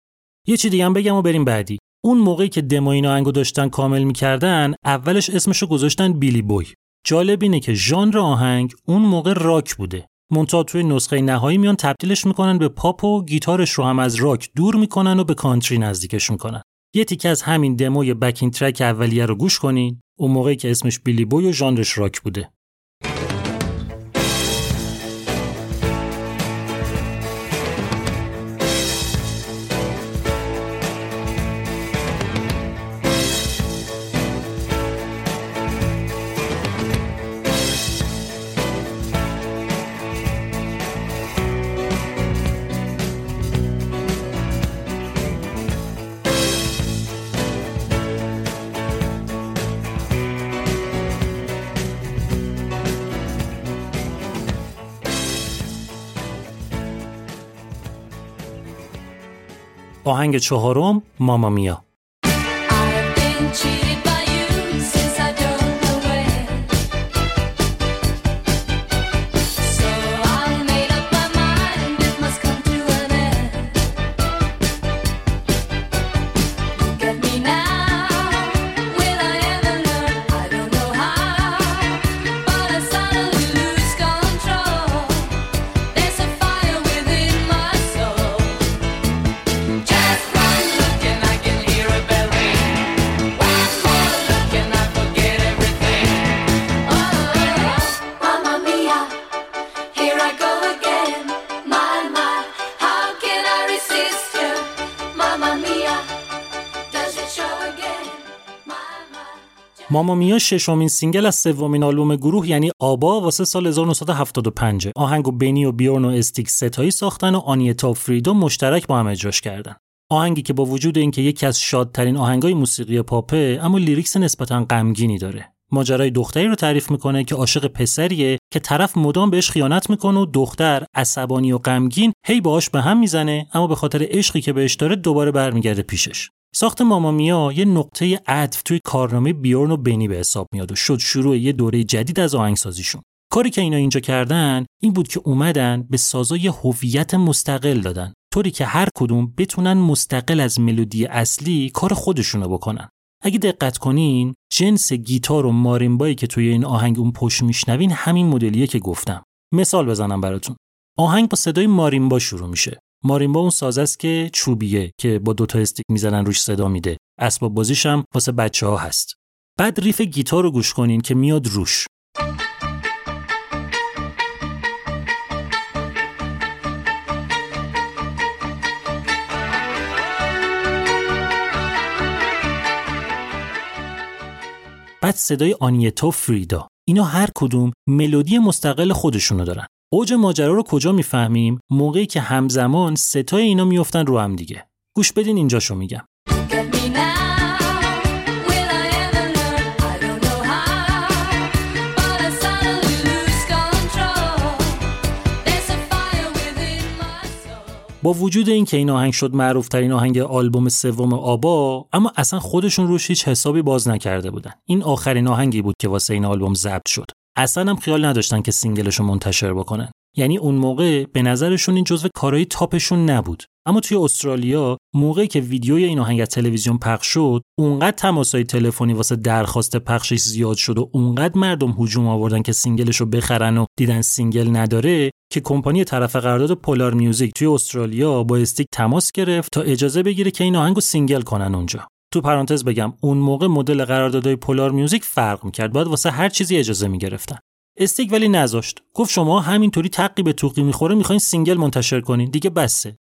یه چی دیگه هم بگم و بریم بعدی. اون موقعی که دمو این آهنگو داشتن کامل می‌کردن اولش اسمشو گذاشتن بیلی بوی. جالب اینه که ژانر آهنگ اون موقع راک بوده. مونتا توی نسخه نهایی میان تبدیلش می‌کنن به پاپ و گیتارش رو هم از راک دور می‌کنن و به کانتری نزدیکش می‌کنن. یه تیکه از همین دموی بکین ترک اولیه رو گوش کنین. اون موقعی که اسمش بیلی بوی و ژانرش راک بوده. آهنگ چهارم ماما my. Mamma Mia ششمین single از سومین آلبوم گروه یعنی آبا واسه سال 1975 آهنگو بنی و بیورن و استیگ سه‌تایی ساختن و آنیتا و فریدا مشترک با هم اجراش کردن. آهنگی که با وجود اینکه یکی از شادترین آهنگای موسیقی پاپه اما lyrics نسبتا غمگینی داره. ماجرای دختری رو تعریف می‌کنه که عاشق پسریه که طرف مدام بهش خیانت می‌کنه و دختر عصبانی و غمگین هی باهاش به هم می‌زنه اما به خاطر عشقی که بهش داره دوباره برمیگرده پیشش. ساخت Mamma Mia یه نقطه عطف توی کارنامه بیورن و بنی به حساب میاد و شد شروع یه دوره جدید از آهنگسازیشون. کاری که اینا اینجا کردن این بود که اومدن به سازا یه هویت مستقل دادن. طوری که هر کدوم بتونن مستقل از ملودی اصلی کار خودشونو بکنن. اگه دقت کنین جنس گیتار و ماریمبایی که توی این آهنگ اون پشت میشنوین همین مدلیه که گفتم. مثال بزنم براتون. آهنگ با صدای ماریمبا شروع میشه. ماریمبا اون ساز است که چوبیه که با دوتا استیک می‌زنن روش صدا میده. اسباب بازیش هم واسه بچه ها هست. بعد ریف گیتار رو گوش کنین که میاد روش. بعد صدای آنیتا فریدا. اینا هر کدوم ملودی مستقل خودشونو دارن. اوج ماجرا رو کجا می‌فهمیم؟ موقعی که همزمان ستای اینا میفتن رو هم دیگه. گوش بدین اینجاشو میگم. با وجود اینکه این آهنگ شد معروف ترین آهنگ آلبوم سوم آبا اما اصلا خودشون روش هیچ حسابی باز نکرده بودن. این آخرین آهنگی بود که واسه این آلبوم ضبط شد. اصلا هم خیال نداشتن که سینگلشو منتشر بکنن. یعنی اون موقع به نظرشون این جزو کارهای تاپشون نبود. اما توی استرالیا موقعی که ویدیوی این آهنگ از تلویزیون پخش شد اونقدر تماسای تلفنی واسه درخواست پخشش زیاد شد و اونقدر مردم هجوم آوردن که single شو بخرن و دیدن single نداره که کمپانی طرف قرارداد Polar Music توی استرالیا با استیگ تماس گرفت تا اجازه بگیره که این آهنگو single کنن اونجا. تو پرانتز بگم اون موقع مدل قراردادهای Polar Music فرق می‌کرد. باید واسه هر چیزی اجازه می‌گرفتن. استیگ ولی نذاشت. گفت شما همینطوری تقی به توقی می‌خوره می‌خواین single منتشر کنین. دیگه بسه.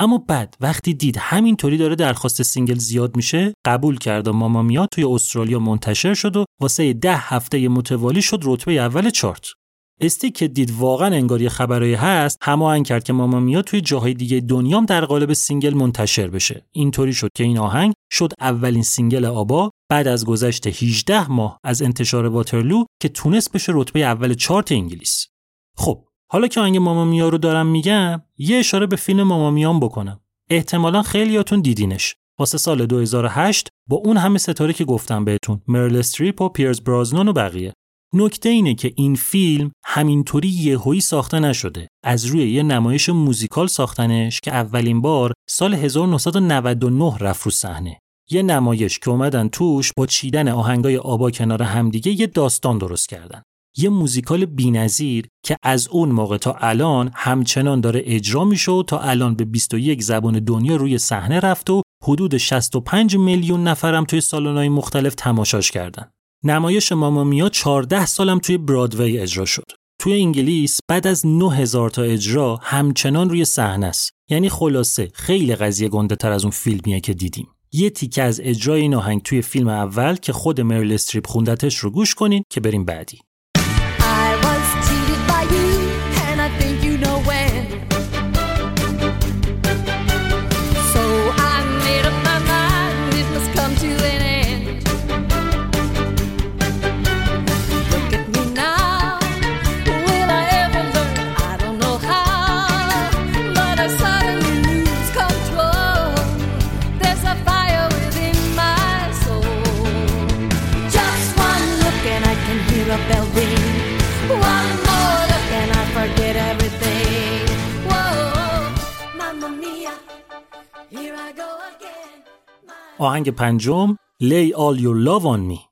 اما بعد وقتی دید همینطوری داره درخواست single زیاد میشه قبول کرد و Mamma Mia توی استرالیا منتشر شد و واسه ده هفته متوالی شد رتبه اول چارت. استیگ که دید واقعا انگار یه خبرایی هست هماهنگ کرد که Mamma Mia توی جاهای دیگه دنیام در قالب single منتشر بشه. اینطوری شد که این آهنگ شد اولین single آبا بعد از گذشت 18 ماه از انتشار Waterloo که تونست بشه رتبه اول چارت انگلیس. خب حالا که آهنگ ماما میا رو دارم میگم یه اشاره به فیلم ماما میام بکنم. احتمالا خیلیاتون دیدینش. واسه سال 2008 با اون همه ستاره که گفتم بهتون مرل استریپ و پیرز برازنان و بقیه. نکته اینه که این فیلم همینطوری یهویی ساخته نشده. از روی یه نمایش موزیکال ساختنش که اولین بار سال 1999 رفت رو صحنه. یه نمایش که اومدن توش با چیدن آهنگای آبا کنار همدیگه یه داستان درست کردن. یه موزیکال بی‌نظیر که از اون موقع تا الان همچنان داره اجرا میشه و تا الان به 21 زبان دنیا روی صحنه رفت و حدود 65 میلیون نفرم توی سالن‌های مختلف تماشاش کردن. نمایش مامامیا 14 سالم توی برادوی اجرا شد. توی انگلیس بعد از 9000 تا اجرا همچنان روی صحنه است. یعنی خلاصه خیلی قضیه گنده تر از اون فیلمیه که دیدیم. یه تیکه از اجرای این آهنگ توی فیلم اول که خود مریل استریپ خوندتش رو گوش کنین که بریم بعدی. آهنگ پنجم Lay All Your Love On Me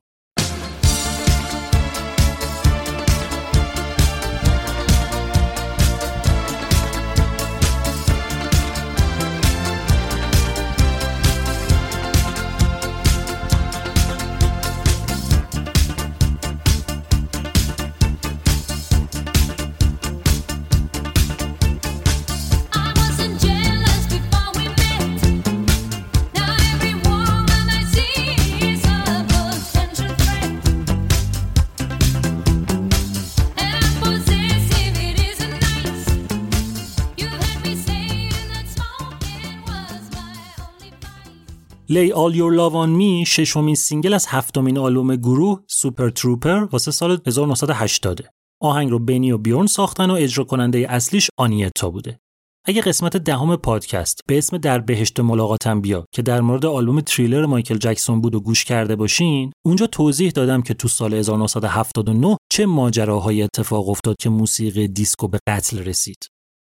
Lay All Your Love On Me ششمین single از هفتمین آلبوم گروه Super Trouper واسه سال 1980 آهنگ رو بنی و بیورن ساختن و اجرا کننده اصلیش آنیتا بوده. اگه قسمت دهم پادکست به اسم در بهشت ملاقاتم بیا که در مورد آلبوم تریلر مایکل جکسون بود و گوش کرده باشین اونجا توضیح دادم که تو سال 1979 چه ماجراهایی اتفاق افتاد که موسیقی دیسکو به قتل رسید.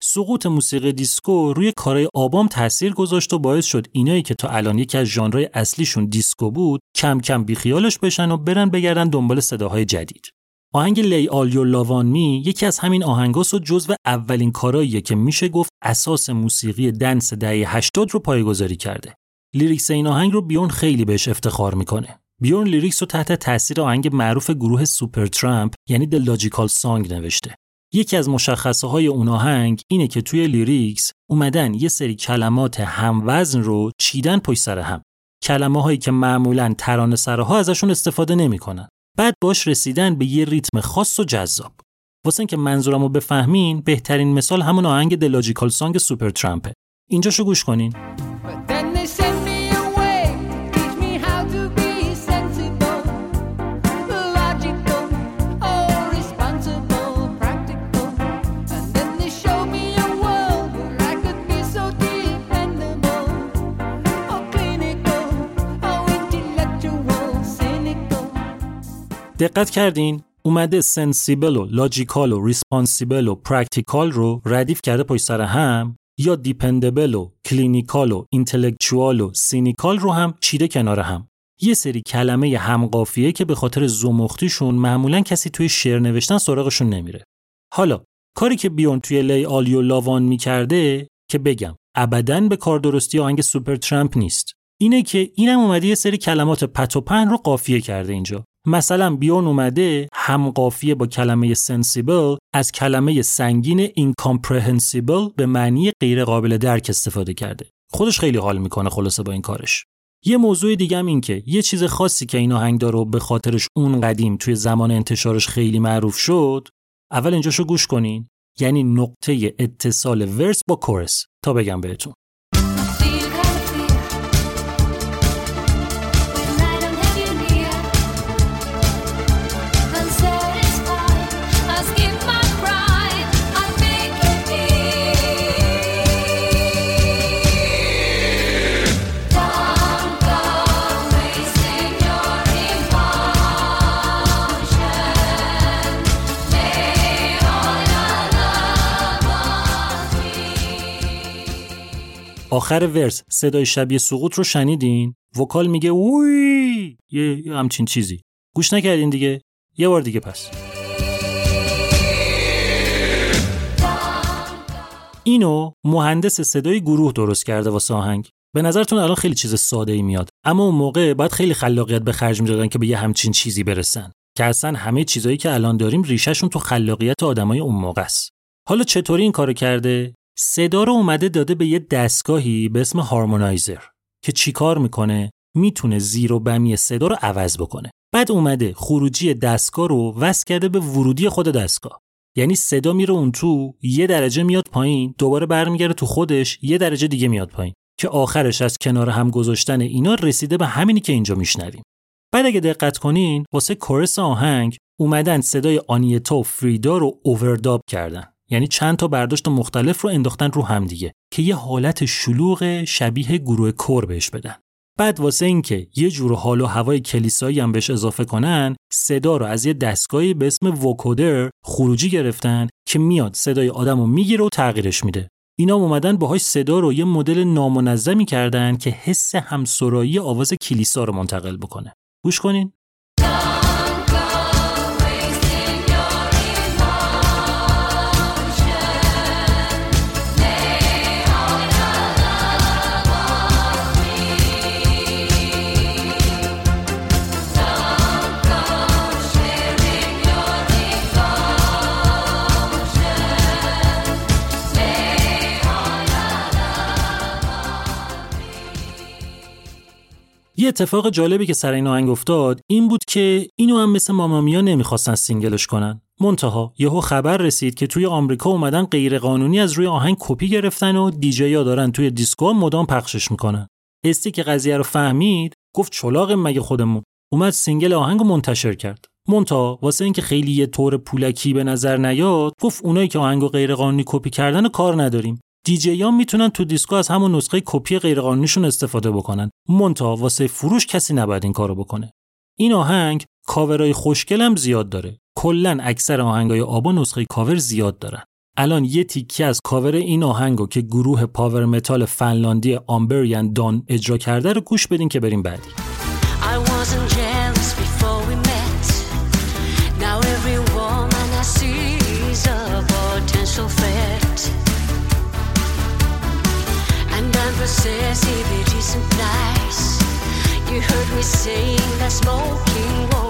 سقوط موسیقی دیسکو روی کارهای آبام تاثیر گذاشت و باعث شد اینایی که تا الان یکی از ژانرهای اصلیشون دیسکو بود کم کم بیخیالش بشن و برن بگردن دنبال صداهای جدید آهنگ Lay All Your Love On Me یکی از همین آهنگاست و جزو اولین کاراییه که میشه گفت اساس موسیقی dance دهه 80 رو پایگذاری کرده. lyrics این آهنگ رو بیورن خیلی بهش افتخار می‌کنه. بیورن lyrics رو تحت تاثیر آهنگ معروف گروه Supertramp یعنی The Logical Song نوشته. یکی از مشخصه های اون آهنگ اینه که توی lyrics اومدن یه سری کلمات هموزن رو چیدن پشت سر هم. کلمه هایی که معمولا ترانه سراها ازشون استفاده نمی‌کنن. بعد باش رسیدن به یه ریتم خاص و جذاب واسه اینکه منظورم رو بفهمین بهترین مثال همون آهنگ دلاجیکال سانگ سوپر ترامپه اینجاشو گوش کنین دقت کردین؟ اومده sensible و logical و responsible و practical رو ردیف کرده پشت سر هم یا dependable و clinical و intellectual و cynical رو هم چیده کنار هم. یه سری کلمه همقافیه که به خاطر زمختیشون معمولا کسی توی شعر نوشتن سراغشون نمیره. حالا کاری که بیورن توی Lay All Your Love On Me کرده که بگم ابدا به کار درستی آهنگ Supertramp نیست. اینه که اینم اومده یه سری کلمات پت رو قافیه کرده اینجا. مثلا بیون اومده هم قافیه با کلمه sensible از کلمه سنگین incomprehensible به معنی غیر قابل درک استفاده کرده. خودش خیلی حال می‌کنه خلاصه با این کارش. یه موضوع دیگه هم این که یه چیز خاصی که این آهنگ داره به خاطرش اون قدیم توی زمان انتشارش خیلی معروف شد اول اینجاشو گوش کنین. یعنی نقطه اتصال ورس با کورس. تا بگم بهتون. آخر ورس صدای شبیه سقوط رو شنیدین؟ وکال میگه وی یه یه همچین چیزی. گوش نکردین دیگه؟ یه بار دیگه پس. اینو مهندس صدای گروه درست کرده واسه آهنگ. به نظرتون الان خیلی چیز ساده ای میاد. اما اون موقع باید خیلی خلاقیت به خرج می‌دادن که به یه همچین چیزی برسن. که اصلا همه چیزایی که الان داریم ریشهشون تو خلاقیت آدمای اون موقع است. حالا چطوری این کارو کرده؟ صدا رو اومده داده به یه دستگاهی به اسم هارمونایزر که چیکار می‌کنه؟ می‌تونه زیر و بمی صدا رو عوض بکنه. بعد اومده خروجی دستگاه رو وصل کرده به ورودی خود دستگاه. یعنی صدا میره اون تو یه درجه میاد پایین دوباره برمیگرده تو خودش یه درجه دیگه میاد پایین. که آخرش از کنار هم گذاشتن اینا رسیده به همینی که اینجا میشنویم. بعد اگه دقت کنین واسه کورس آهنگ اومدن صدای آنیتا و فریدا رو اوورداب کردن. یعنی چند تا برداشت مختلف رو انداختن رو هم دیگه که یه حالت شلوغ شبیه گروه کور بهش بدن. بعد واسه اینکه یه جور حال و هوای کلیسایی هم بهش اضافه کنن صدا رو از یه دستگاهی به اسم وکودر خروجی گرفتن که میاد صدای آدم رو می‌گیره و تغییرش میده. اینا اومدن باهاش صدا رو یه مدل نامنظمی کردن که حس همسرایی آواز کلیسا رو منتقل بکنه. گوش کنین. اتفاق جالبی که سر این آهنگ افتاد این بود که اینو هم مثل Mamma Mia نمی‌خواستن single ش کنن. منتها یهو خبر رسید که توی آمریکا اومدن غیرقانونی از روی آهنگ کپی گرفتن و دیجیا دارن توی دیسکو مدام پخشش می‌کنن. استیگ که قضیه رو فهمید گفت چلاقیم مگه خودمون. اومد single آهنگ منتشر کرد. منتها واسه اینکه خیلی یه طور پولکی به نظر نیاد گفت اونایی که آهنگو غیرقانونی کپی کردن کار نداریم. دیجیان می‌تونن تو دیسکو از همون نسخه کپی غیرقانونیشون استفاده بکنن. منتها واسه فروش کسی نباید این کارو بکنه. این آهنگ کاورای خوشگل هم زیاد داره. کلا اکثر آهنگای آبا نسخه کاور زیاد دارن. الان یه تیکه‌ای از کاور این آهنگو که گروه power metal فنلاندی Amberian Dawn اجرا کرده رو گوش بدین که بریم بعدی. Possessivity implies. You heard me saying that smoking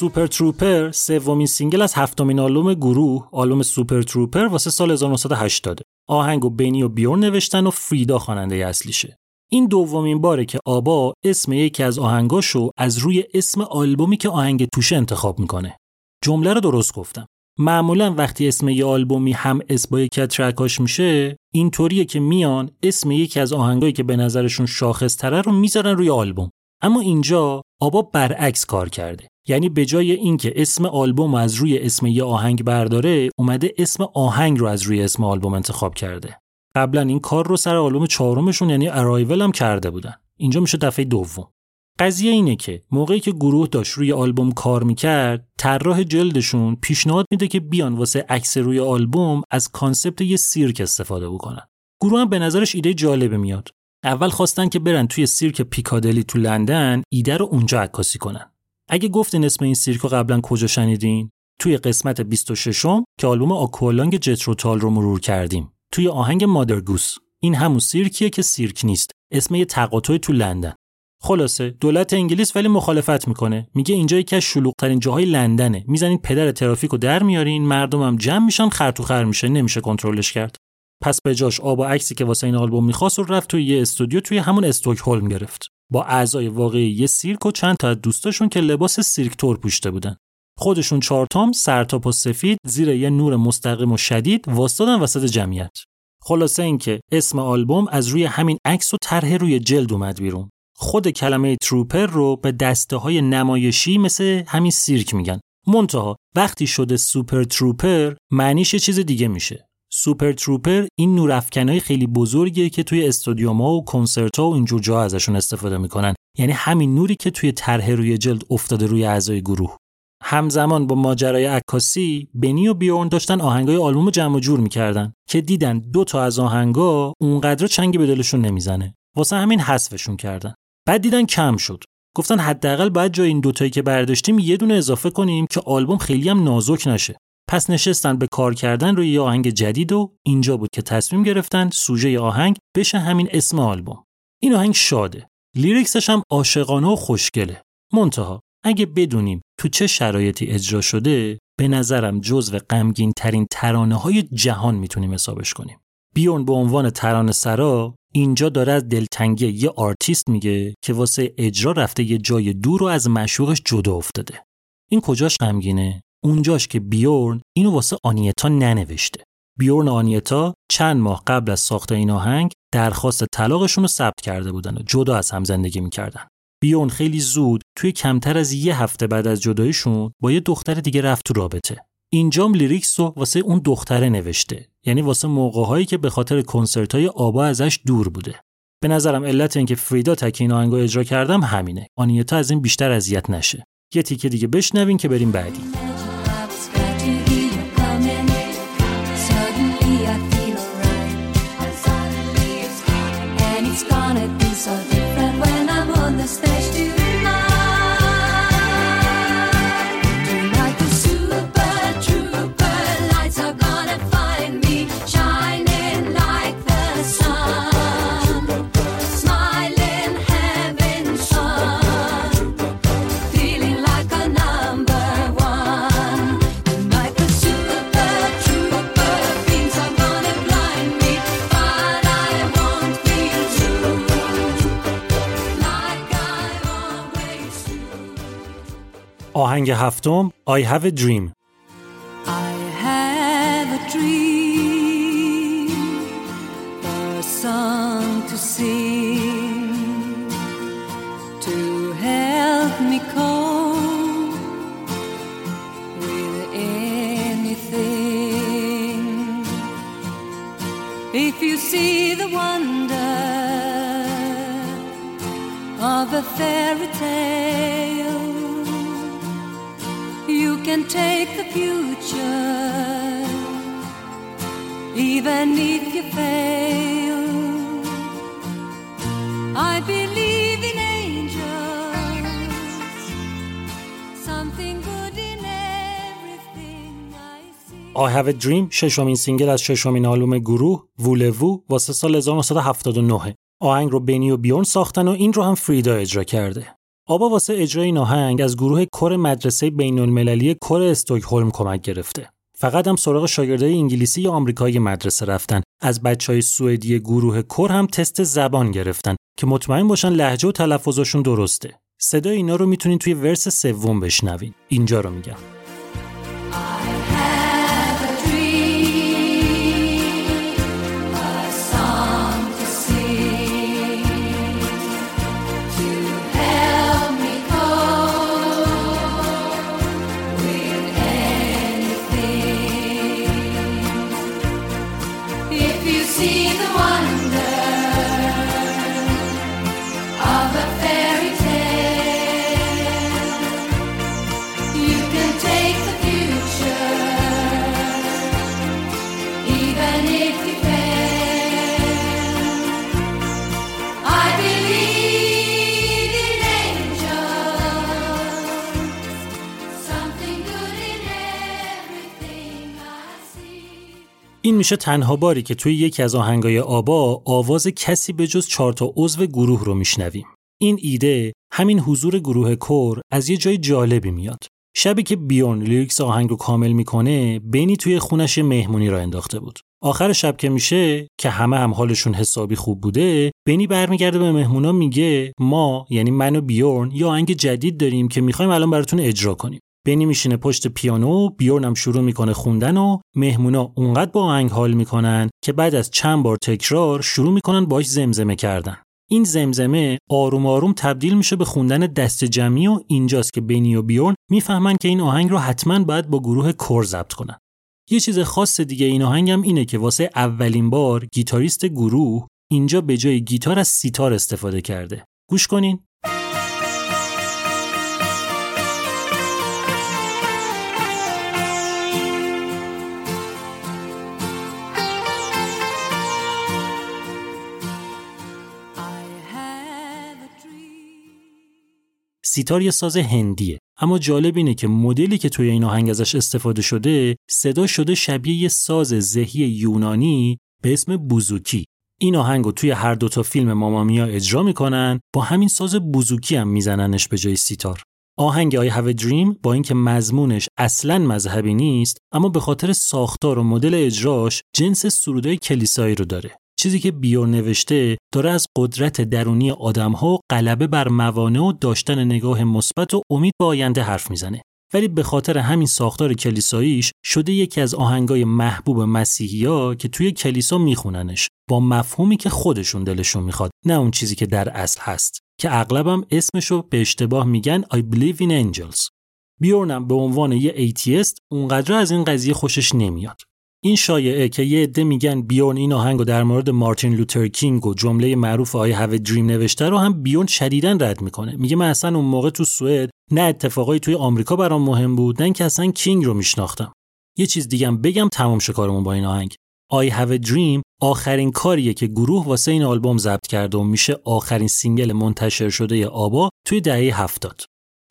Super Trouper سومین single از هفتمین آلبوم گروه آلبوم Super Trouper واسه سال 1980 آهنگو بنی و بیورن نوشتن و فریدا خواننده اصلیشه. این دومین باره که آبا اسم یکی از آهنگاشو از روی اسم آلبومی که آهنگ توشه انتخاب می‌کنه. جمله رو درست گفتم. معمولا وقتی اسم یه آلبومی هم اسم با یکی از track اش میشه اینطوریه که میان اسم یکی از آهنگایی که به نظرشون شاخص تره رو می‌ذارن روی آلبوم. اما اینجا آبا برعکس کار کرده. یعنی به جای اینکه اسم آلبوم از روی اسم یه آهنگ برداره اومده اسم آهنگ رو از روی اسم آلبوم انتخاب کرده. قبلا این کار رو سر آلبوم چهارمشون یعنی ارایول هم کرده بودن. اینجا میشه دفعه دوم. قضیه اینه که موقعی که گروه داشت روی آلبوم کار می‌کرد طراح جلدشون پیشنهاد میده که بیان واسه عکس روی آلبوم از concept یه سیرک استفاده بکنن. گروه هم به نظرش ایده جالبه میاد. اول خواستن که برن توی سیرک پیکادلی تو لندن ایده رو اونجا عکاسی کنن. اگه گفتین اسم این سیرک رو قبلا کجا شنیدین؟ توی قسمت 26 م که آلبوم Aqualung Jethro Tull رو مرور کردیم. توی آهنگ Mother Goose این همون سیرکیه که سیرک نیست. اسم یه تقاطع تو لندن. خلاصه دولت انگلیس ولی مخالفت می‌کنه. میگه اینجا یکی از شلوغترین جاهای لندنه. می‌زنین پدر ترافیک رو در میارین مردمم جمع میشن خر تو خر میشه. نمیشه کنترلش کرد. پس به جاش آبا عکسی که واسه این آلبوم می‌خواست رو رفت توی یه استودیو توی همون استکهلم گرفت. با اعضای واقعی یه سیرک و چند تا دوستاشون که لباس سیرک طور پوشیده بودن. خودشون چهارتام سرتاپا سفید زیر یه نور مستقیم و شدید وایسادن وسط جمعیت. خلاصه اینکه اسم آلبوم از روی همین عکس و طرح روی جلد اومد بیرون. خود کلمه trouper رو به دسته های نمایشی مثل همین سیرک میگن. منتها وقتی شده super trouper معنیش چیز دیگه میشه. سوپر تروپر این نورافکنای خیلی بزرگیه که توی استادیوم‌ها و کنسرت‌ها و اینجور جا ازشون استفاده می‌کنن. یعنی همین نوری که توی طرح روی جلد افتاده روی اعضای گروه. همزمان با ماجرای عکاسی بنی و بیورن داشتن آهنگای آلبوم جمع و جور می‌کردن که دیدن دو تا از آهنگا اونقدر چنگی به دلشون نمی‌زنه. واسه همین حذفشون کردن. بعد دیدن کم شد. گفتن حداقل باید جای این دوتایی که برداشتیم یه دونه اضافه کنیم که آلبوم خیلی هم نازک نشه. پس نشستن به کار کردن روی یه آهنگ جدید و اینجا بود که تصمیم گرفتن سوژه آهنگ بشه همین اسم آلبوم. این آهنگ شاده. lyrics ش هم عاشقانه و خوشگله. منتها اگه بدونیم تو چه شرایطی اجرا شده به نظرم جزو غمگین ترین ترانه های جهان می‌تونیم حسابش کنیم. بیورن به عنوان ترانه سرا اینجا داره از دلتنگی یه آرتیست میگه که واسه اجرا رفته یه جای دور و از معشوقش جدا افتاده. این کجاش غمگینه؟ اونجاش که بیورن اینو واسه آنیتا ننوشته. بیورن و آنیتا چند ماه قبل از ساخت این آهنگ درخواست طلاقشون رو ثبت کرده بودن و جدا از هم زندگی می‌کردن. بیورن خیلی زود توی کمتر از یه هفته بعد از جداییشون با یه دختر دیگه رفت تو رابطه. اینجام lyrics رو واسه اون دختره نوشته یعنی واسه موقعهایی که به خاطر کنسرت های آبا ازش دور بوده. به نظرم علت اینکه فریدا تک این آهنگو اجرا کرده هم همینه. آنیتا از این بیشتر اذیت نشه. یه تیکه دیگه بشنوین که بریم بعدی. آهنگ هفتم I have a dream I have a dream, a song to sing, to help me cope with anything. If you see the wonder of a fairy tale. can take the future, even if you fail. I believe in angels, something good in everything I see. I have a dream ششمین سینگل از ششمین آلبوم گروه وولوو واسه سال 1979 آهنگ رو بنی و بیورن ساختن و این رو هم فریدا اجرا کرده آبا واسه اجرای این آهنگ از گروه کور مدرسه بین المللی کور استوکهلم کمک گرفته. فقط هم سراغ شاگردای انگلیسی یا آمریکایی مدرسه رفتن. از بچه های سوئدی گروه کور هم تست زبان گرفتن که مطمئن باشن لهجه و تلفظشون درسته. صدای اینا رو می‌تونین توی ورس سوم بشنوین. اینجا رو میگم. این میشه تنها باری که توی یکی از آهنگای آبا آواز کسی به جز چهار تا عضو گروه رو میشنویم. این ایده همین حضور گروه کور از یه جای جالبی میاد. شبی که بیورن لیریکس آهنگ رو کامل می‌کنه بینی توی خونش مهمونی را انداخته بود. آخر شب که میشه که همه هم حالشون حسابی خوب بوده بینی برمیگرده به مهمونا میگه ما یعنی من و بیورن یه آهنگ جدید داریم که می‌خوایم الان براتون اجرا کنیم بنی میشینه پشت پیانو بیورن هم شروع می‌کنه خوندن و مهمونا اونقدر با آهنگ حال می‌کنن که بعد از چند بار تکرار شروع می‌کنن باش زمزمه کردن. این زمزمه آروم آروم تبدیل میشه به خوندن دست جمعی و اینجاست که بنی و بیورن می‌فهمن که این آهنگ رو حتما باید با گروه کور ضبط کنن. یه چیز خاص دیگه این آهنگ هم اینه که واسه اولین بار گیتاریست گروه اینجا به جای گیتار از سیتار استفاده کرده. گوش کنین. سیتار یه ساز هندیه. اما جالب اینه که مدلی که توی این آهنگ ازش استفاده شده صدا شده شبیه یه ساز زهی یونانی به اسم بوزوکی. این آهنگ رو توی هر دوتا فیلم مامامیا اجرا می‌کنن با همین ساز بوزوکی هم میزننش به جای سیتار. آهنگ Have a Dream با اینکه مضمونش اصلا مذهبی نیست اما به خاطر ساختار و مدل اجراش جنس سرودای کلیسایی رو داره. چیزی که بیور نوشته داره از قدرت درونی آدمها و غلبه بر موانع و داشتن نگاه مثبت و امید به آینده حرف می‌زنه. ولی به خاطر همین ساختار کلیساییش شده یکی از آهنگای محبوب مسیحیا که توی کلیسا میخوننش با مفهومی که خودشون دلشون می‌خواد نه اون چیزی که در اصل هست. که اغلبم اسمشو به اشتباه میگن I believe in angels. بیورنم به عنوان یه atheist اونقدر از این قضیه خوشش نمیاد. این شایعه که یه عده میگن بیورن این آهنگو در مورد مارتین لوتر کینگ و جمله معروف I Have a Dream نوشته رو هم بیورن شدیداً رد می‌کنه میگه من اصلا اون موقع تو سوئد نه اتفاقایی توی آمریکا برام مهم بود نه اینکه اصلا کینگ رو میشناختم یه چیز دیگم بگم تمام شه کارمون با این آهنگ Have a Dream آخرین کاریه که گروه واسه این آلبوم ضبط کرده و میشه آخرین single منتشر شده آبا توی دهه هفتاد.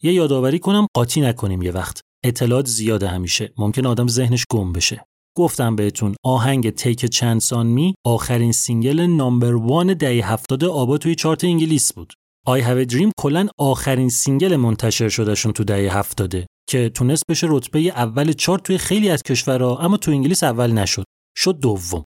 یه یادآوری کنم قاطی نکنیم یه وقت. اطلاعات زیاده همیشه. ممکن آدم ذهنش گم بشه. گفتم بهتون آهنگ Take a Chance on Me آخرین single number one دهه هفتاد آبا توی چارت انگلیس بود. Have a Dream کلا آخرین single منتشر شدهشون تو دهه هفتاده که تونست بشه رتبه اول چارت توی خیلی از کشورها اما تو انگلیس اول نشد. شد دوم.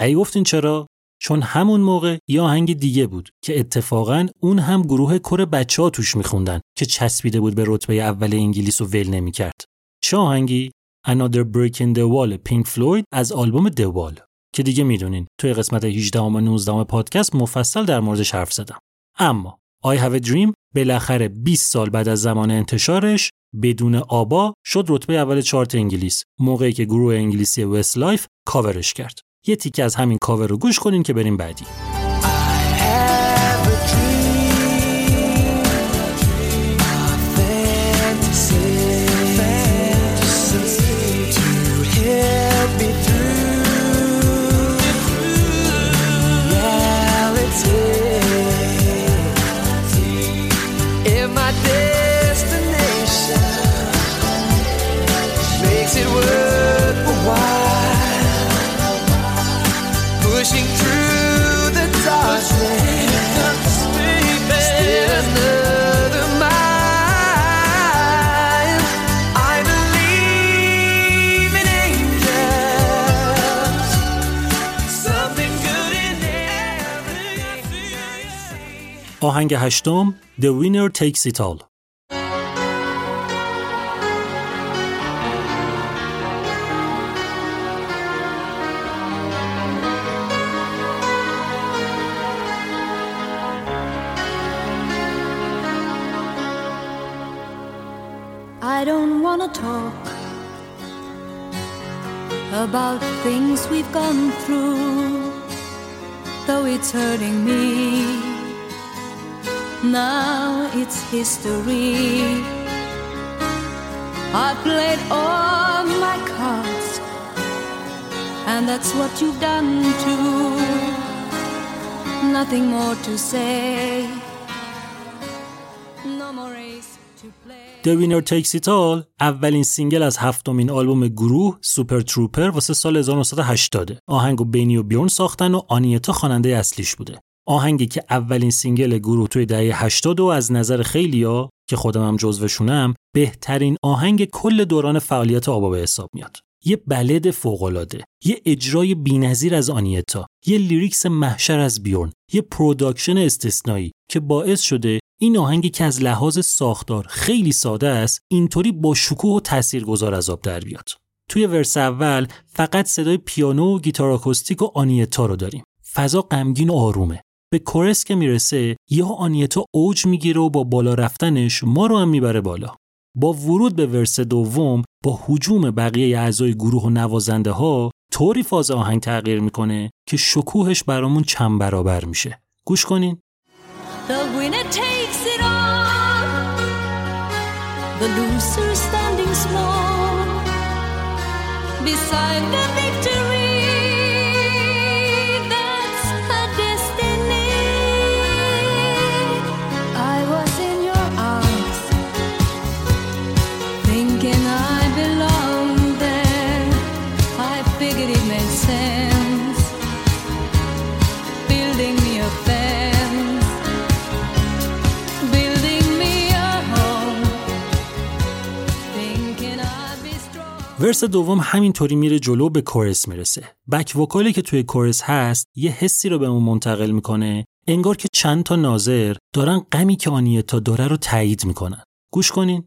اگه گفتین چرا؟ چون همون موقع یه آهنگ دیگه بود که اتفاقا اون هم گروه کر بچه ها توش میخوندن که چسبیده بود به رتبه اول انگلیس و ول نمی‌کرد. چه آهنگی؟ Another Break in the Wall پینک فلوید از آلبوم The Wall که دیگه می‌دونین توی قسمت 18 و 19 پادکست مفصل در موردش حرف زدم. اما I Have a Dream بالاخره 20 سال بعد از زمان انتشارش بدون آبا شد رتبه اول چارت انگلیس موقعی که گروه انگلیسی Westlife cover ش کرد. یه تیکه از همین کاور رو گوش کنین که بریم بعدی. آهنگ هشتم The Winner Takes It All I don't wanna talk about things we've gone through, though it's hurting me. Now it's history. I played all my cards, and that's what you've done too. Nothing more to say. No more ace to play. The Winner Takes It All اولین single از هفتمین آلبوم گروه Super Trouper واسه سال 1980 آهنگو بنی و بیورن ساختن و آنیتا خواننده اصلیش بوده آهنگی که اولین single گروه توی دهه 80 و از نظر خیلیا که خودم هم جزوشونم بهترین آهنگ کل دوران فعالیت آبا به حساب میاد. یه ballad فوق‌العاده، یه اجرای بی‌نظیر از آنیتا، یه lyrics محشر از بیورن، یه production استثنایی که باعث شده این آهنگی که از لحاظ ساختار خیلی ساده است اینطوری با شکوه و تاثیرگذار از آب در بیاد. توی verse اول فقط صدای پیانو و گیتار آکوستیک و آنیتا رو داریم. فضا غمگین و آرومه. به کورس که می‌رسه یهو آنیتا اوج می‌گیره و با بالا رفتنش ما رو هم می‌بره بالا. با ورود به ورس دوم با هجوم بقیه اعضای گروه و نوازنده ها طوری فاز آهنگ تغییر می‌کنه که شکوهش برامون چند برابر میشه. گوش کنین. The ورس دوم همینطوری میره جلو به کورس می‌رسه. بک وکالی که توی کورس هست یه حسی رو بهمون منتقل می‌کنه انگار که چند تا ناظر دارن غمی که آنیتا داره رو تایید می‌کنن. گوش کنین.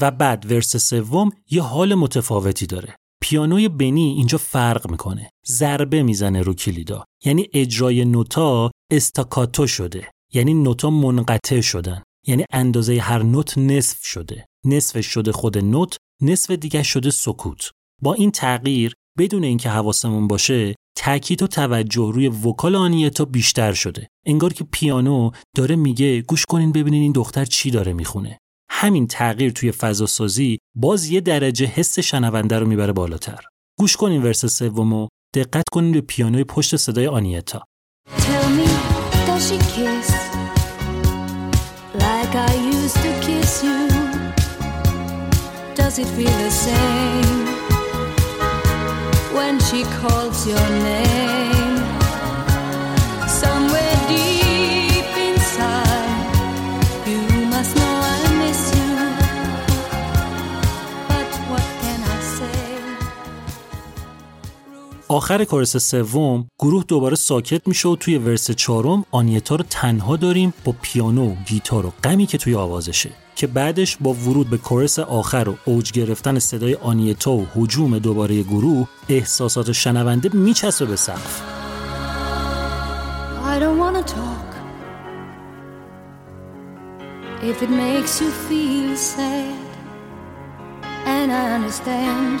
و بعد ورس سوم یه حال متفاوتی داره. پیانوی بنی اینجا فرق می‌کنه. ضربه می‌زنه رو کلیدا. یعنی اجرای نوتا استاکاتو شده. یعنی نوتا منقطع شدن. یعنی اندازه هر نوت نصف شده. نصفش شده خود نوت نصف دیگه شده سکوت. با این تغییر بدون اینکه حواسمون باشه تاکید و توجه روی وکال آنیتا بیشتر شده. انگار که پیانو داره میگه گوش کنین ببینین این دختر چی داره می‌خونه. همین تغییر توی فضا سازی باز یه درجه حس شنونده رو می‌بره بالاتر. گوش کنین ورس سومو دقت کنین به پیانوی پشت صدای آنیتا. Does آخر کورس سوم گروه دوباره ساکت میشه و توی ورس چهارم آنیتا رو تنها داریم با پیانو و گیتار و غمی که توی آوازشه که بعدش با ورود به کورس آخر و اوج گرفتن صدای آنیتا و هجوم دوباره گروه احساسات شنونده میچسبه به سقف. If it makes you feel sad, and I understand,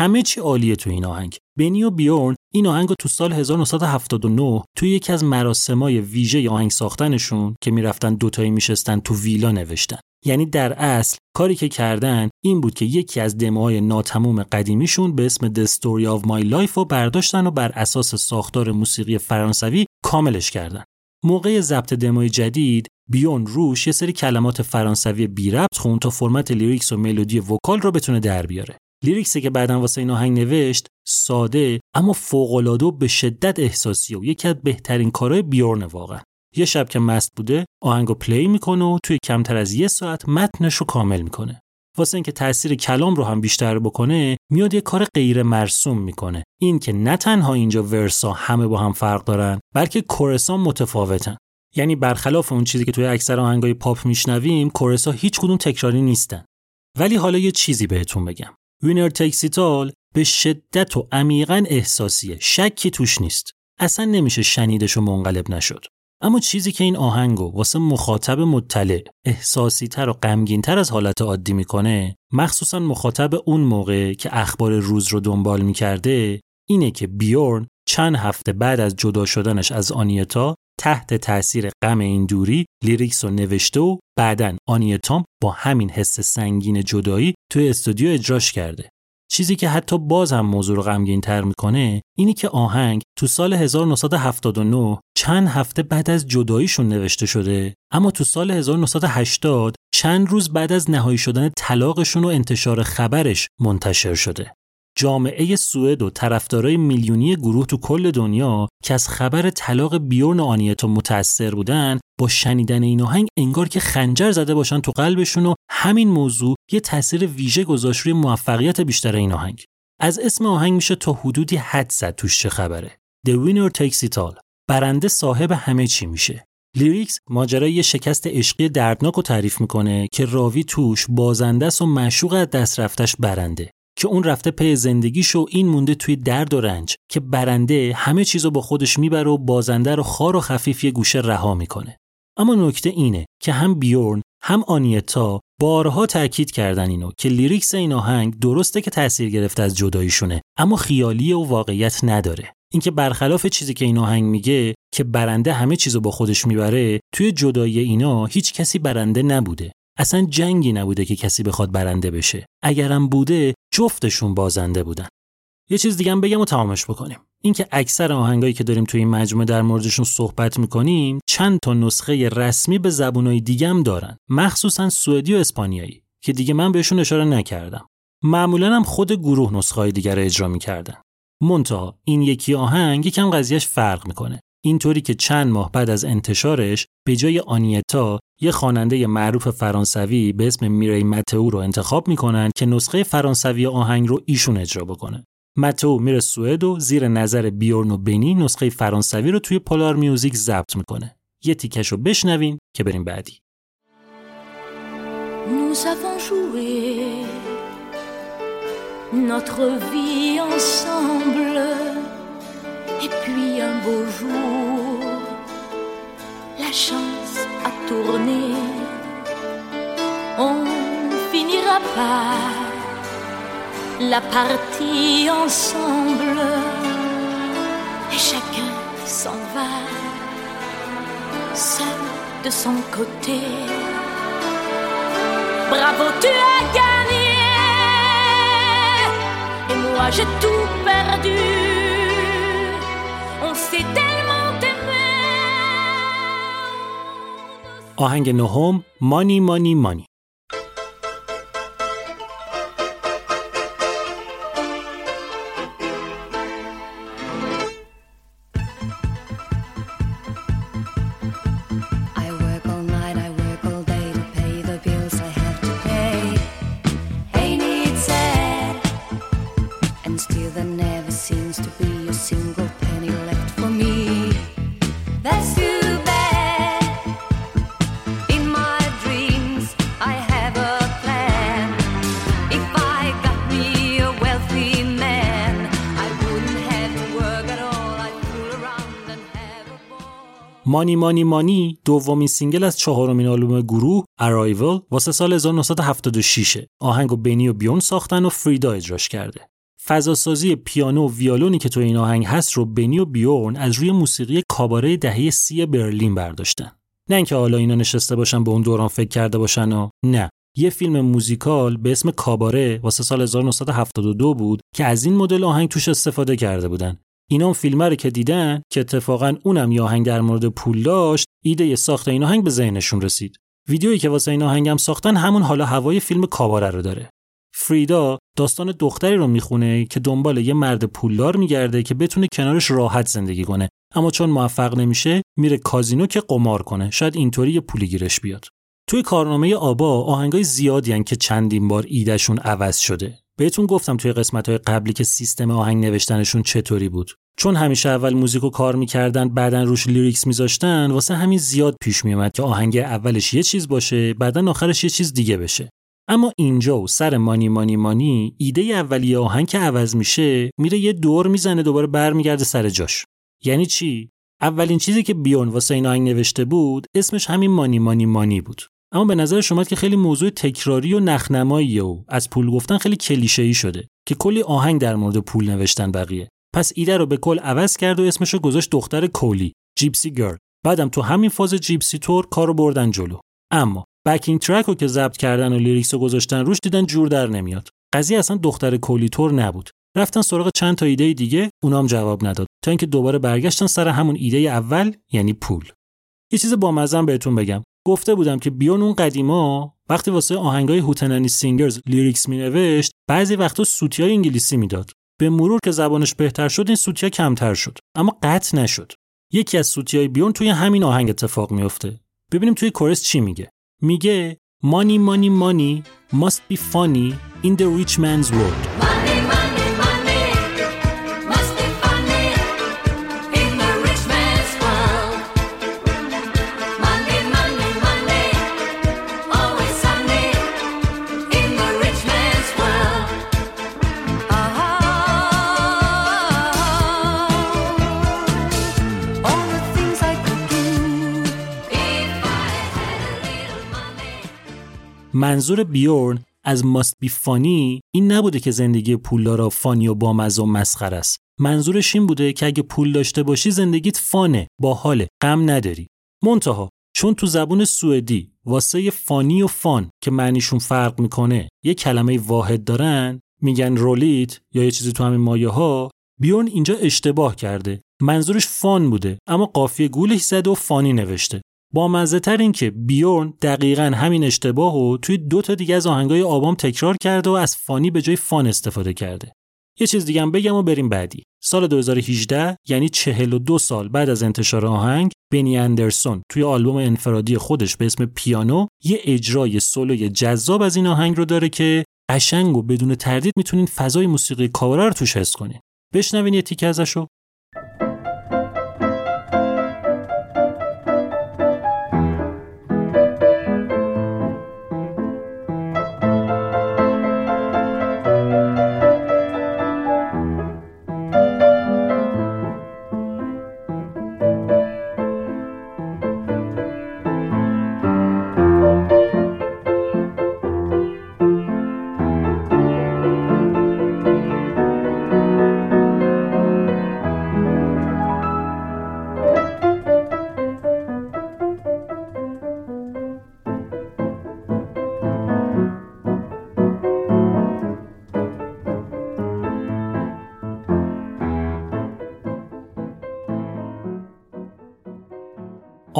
همه چی عالیه تو این آهنگ. بنی و بیورن این آهنگ رو تو سال 1979 توی یکی از مراسمای ویژه آهنگ ساختنشون که می‌رفتن دوتایی میشستن تو ویلا نوشتن. یعنی در اصل کاری که کردن این بود که یکی از دموهای ناتموم قدیمیشون به اسم The Story of My Life رو برداشتن و بر اساس ساختار موسیقی فرانسوی کاملش کردن. موقع ضبط دموی جدید بیورن روش یه سری کلمات فرانسوی بی ربط خوند تا فرمت lyrics و ملودی vocal رو بتونه در بیاره. lyrics ی که بعدا واسه این آهنگ نوشت ساده اما فوق‌العاده و به شدت احساسی و یکی از بهترین کارهای بیورن واقعا. یه شب که مست بوده آهنگو play می‌کنه و توی کمتر از یه ساعت متنش رو کامل می‌کنه. واسه اینکه تاثیر کلام رو هم بیشتر بکنه میاد یه کار غیر مرسوم می‌کنه. این که نه تنها اینجا verse ا همه با هم فرق دارن بلکه chorus ا متفاوتن. یعنی برخلاف اون چیزی که توی اکثر آهنگای پاپ میشنویم chorus ا هیچ کدوم تکراری نیستن. ولی حالا یه چیزی بهتون بگم. Winner Takes It All به شدت و عمیقا احساسیه. شکی توش نیست. اصلا نمیشه شنیدش و منقلب نشد. اما چیزی که این آهنگو واسه مخاطب مطلع احساسی تر و غمگین تر از حالت عادی می‌کنه مخصوصا مخاطب اون موقع که اخبار روز رو دنبال می‌کرده اینه که بیورن چند هفته بعد از جدا شدنش از آنیتا تحت تاثیر غم این دوری lyrics رو نوشته و بعدن آنیتام با همین حس سنگین جدایی توی استودیو اجراش کرده. چیزی که حتی باز هم موضوع رو غمگین تر می‌کنه اینی که آهنگ تو سال 1979 چند هفته بعد از جداییشون نوشته شده اما تو سال 1980 چند روز بعد از نهایی شدن طلاقشون و انتشار خبرش منتشر شده. جامعه سوئد و طرفدارای میلیونی گروه تو کل دنیا که از خبر طلاق بیورن و آنیتا متأثر بودن با شنیدن این آهنگ انگار که خنجر زده باشن تو قلبشون و همین موضوع یه تاثیر ویژه گذاشت روی موفقیت بیشتر این آهنگ. از اسم آهنگ میشه تا حدودی حدس زد توش چه خبره. The winner takes it all. برنده صاحب همه چی میشه. lyrics ماجرای یه شکست عشقی دردناک رو تعریف می‌کنه که راوی توش بازنده و معشوق از دست رفتش برنده. که اون رفته پی زندگیش و این مونده توی درد و رنج که برنده همه چیزو با خودش می‌بره و بازنده رو خوار و خفیف یه گوشه رها می‌کنه. اما نکته اینه که هم بیورن هم آنیتا بارها تاکید کردن اینو که lyrics این آهنگ درسته که تاثیر گرفته از جداییشونه اما خیالیه و واقعیت نداره. اینکه برخلاف چیزی که این آهنگ میگه که برنده همه چیزو با خودش می‌بره توی جدایی اینا هیچ کسی برنده نبوده. اصلا جنگی نبوده که کسی بخواد برنده بشه. اگرم بوده جفتشون بازنده بودن. یه چیز دیگه بگم و تمامش بکنیم. اینکه اکثر آهنگایی که داریم توی این مجموعه در موردشون صحبت می‌کنیم چند تا نسخه رسمی به زبونهای دیگه هم دارن. مخصوصا سوئدی و اسپانیایی که دیگه من بهشون اشاره نکردم. معمولا هم خود گروه نسخه دیگر اجرا می‌کردن. منتها این یکی آهنگ یکم قضیهش فرق می‌کنه. اینطوری که چند ماه بعد از انتشارش به جای آنیتا یه خواننده معروف فرانسوی به اسم میری متئو رو انتخاب می‌کنن که نسخه فرانسوی آهنگ رو ایشون اجرا بکنه. متئو میره سوئد و زیر نظر بیورن و بنی نسخه فرانسوی رو توی پولار میوزیک ضبط می‌کنه. یه تیکش رو بشنویم که بریم بعدی. Nous avons joué notre vie ensemble. Et puis un beau la chance a tourné. On finira par la partie ensemble. Et chacun s'en va, seul de son côté. Bravo, tu as gagné. Et moi, j'ai tout perdu. On s'est آهنگ نهم مانی مانی مانی. Money Money Money دومین single از چهارمین آلبوم گروه Arrival واسه سال 1976 آهنگو بنی و بیورن ساختن و فریدا اجراش کرده. فضاسازی پیانو و ویالونی که تو این آهنگ هست رو بنی و بیورن از روی موسیقی کاباره دهه سی برلین برداشتن. نه اینکه حالا اینا نشسته باشن به اون دوران فکر کرده باشن و نه. یه فیلم موزیکال به اسم کاباره واسه سال 1972 بود که از این مدل آهنگ توش استفاده کرده بودن. اینا اون فیلم رو که دیدن که اتفاقا اونم یه آهنگ در مورد پول داشت ایده ی ساخت این آهنگ به ذهنشون رسید. ویدیویی که واسه این آهنگم ساختن همون حالا هوای فیلم کاباره رو داره. فریدا داستان دختری رو می‌خونه که دنبال یه مرد پولدار میگرده که بتونه کنارش راحت زندگی کنه. اما چون موفق نمیشه میره کازینو که قمار کنه. شاید اینطوری یه پولی گیرش بیاد. توی کارنامه آبا آهنگای زیادی هن که چندین بار ایدهشون عوض شده. بهتون گفتم توی قسمت های قبلی که سیستم آهنگ نوشتنشون چطوری بود. چون همیشه اول موزیکو کار می‌کردن بعدا روش لیریکس میذاشتن واسه همین زیاد پیش میومد که آهنگ اولش یه چیز باشه بعدا آخرش یه چیز دیگه بشه. اما اینجا و سر مانی مانی مانی ایده اولیه آهنگ که عوض میشه میره یه دور می‌زنه دوباره برمیگرده سر جاش. یعنی چی؟ اولین چیزی که بیون واسه این آهنگ نوشته بود اسمش همین مانی مانی مانی بود. اما به نظر شما که خیلی موضوع تکراری و نخنماییه و از پول گفتن خیلی کلیشه‌ای شده که کلی آهنگ در مورد پول نوشتن بقیه. پس ایده رو به کل عوض کرد و اسمش رو گذاشت دختر کولی Gypsy Girl. بعدم تو همین فاز Gypsy طور کارو بردن جلو. اما backing track رو که ضبط کردن و lyrics رو گذاشتن روش دیدن جور در نمیاد. قضیه اصلا دختر کولی طور نبود. رفتن سراغ چند تا ایده دیگه اونام جواب نداد. تا اینکه دوباره برگشتن سر همون ایده اول یعنی پول. یه چیز بامزه بهتون بگم. گفته بودم که بیورن اون قدیما وقتی واسه آهنگای Hootenanny Singers lyrics مینوشت بعضی وقتا سوتیای انگلیسی می‌داد. به مرور که زبانش بهتر شد این سوتیا کمتر شد. اما قطع نشد. یکی از سوتیای بیون توی همین آهنگ اتفاق میفته ببینیم توی کورس چی میگه. میگه money money money must be funny in the rich man's world. منظور بیورن از must be funny این نبوده که زندگی پولدارا فانی و بامزه و مسخره است. منظورش این بوده که اگه پول داشته باشی زندگیت فانه باحاله غم نداری. منتها چون تو زبون سوئدی واسه فانی و فان که معنیشون فرق می‌کنه یه کلمه واحد دارن میگن رولیت یا یه چیزی تو همین مایه ها بیورن اینجا اشتباه کرده. منظورش فان بوده اما قافیه گولش زده و فانی نوشته. با مزه تر این که بیورن دقیقا همین اشتباه رو توی دو تا دیگه از آهنگای آبام تکرار کرده و از فانی به جای فان استفاده کرده. یه چیز دیگه هم بگم و بریم بعدی. سال 2018 یعنی 42 سال بعد از انتشار آهنگ بنی اندرسون توی آلبوم انفرادی خودش به اسم پیانو یه اجرای سولوی جذاب از این آهنگ رو داره که قشنگ و بدون تردید می‌تونین فضای موسیقی کاورا رو توش حس کنین. بشنوین یه تیکه ازشو.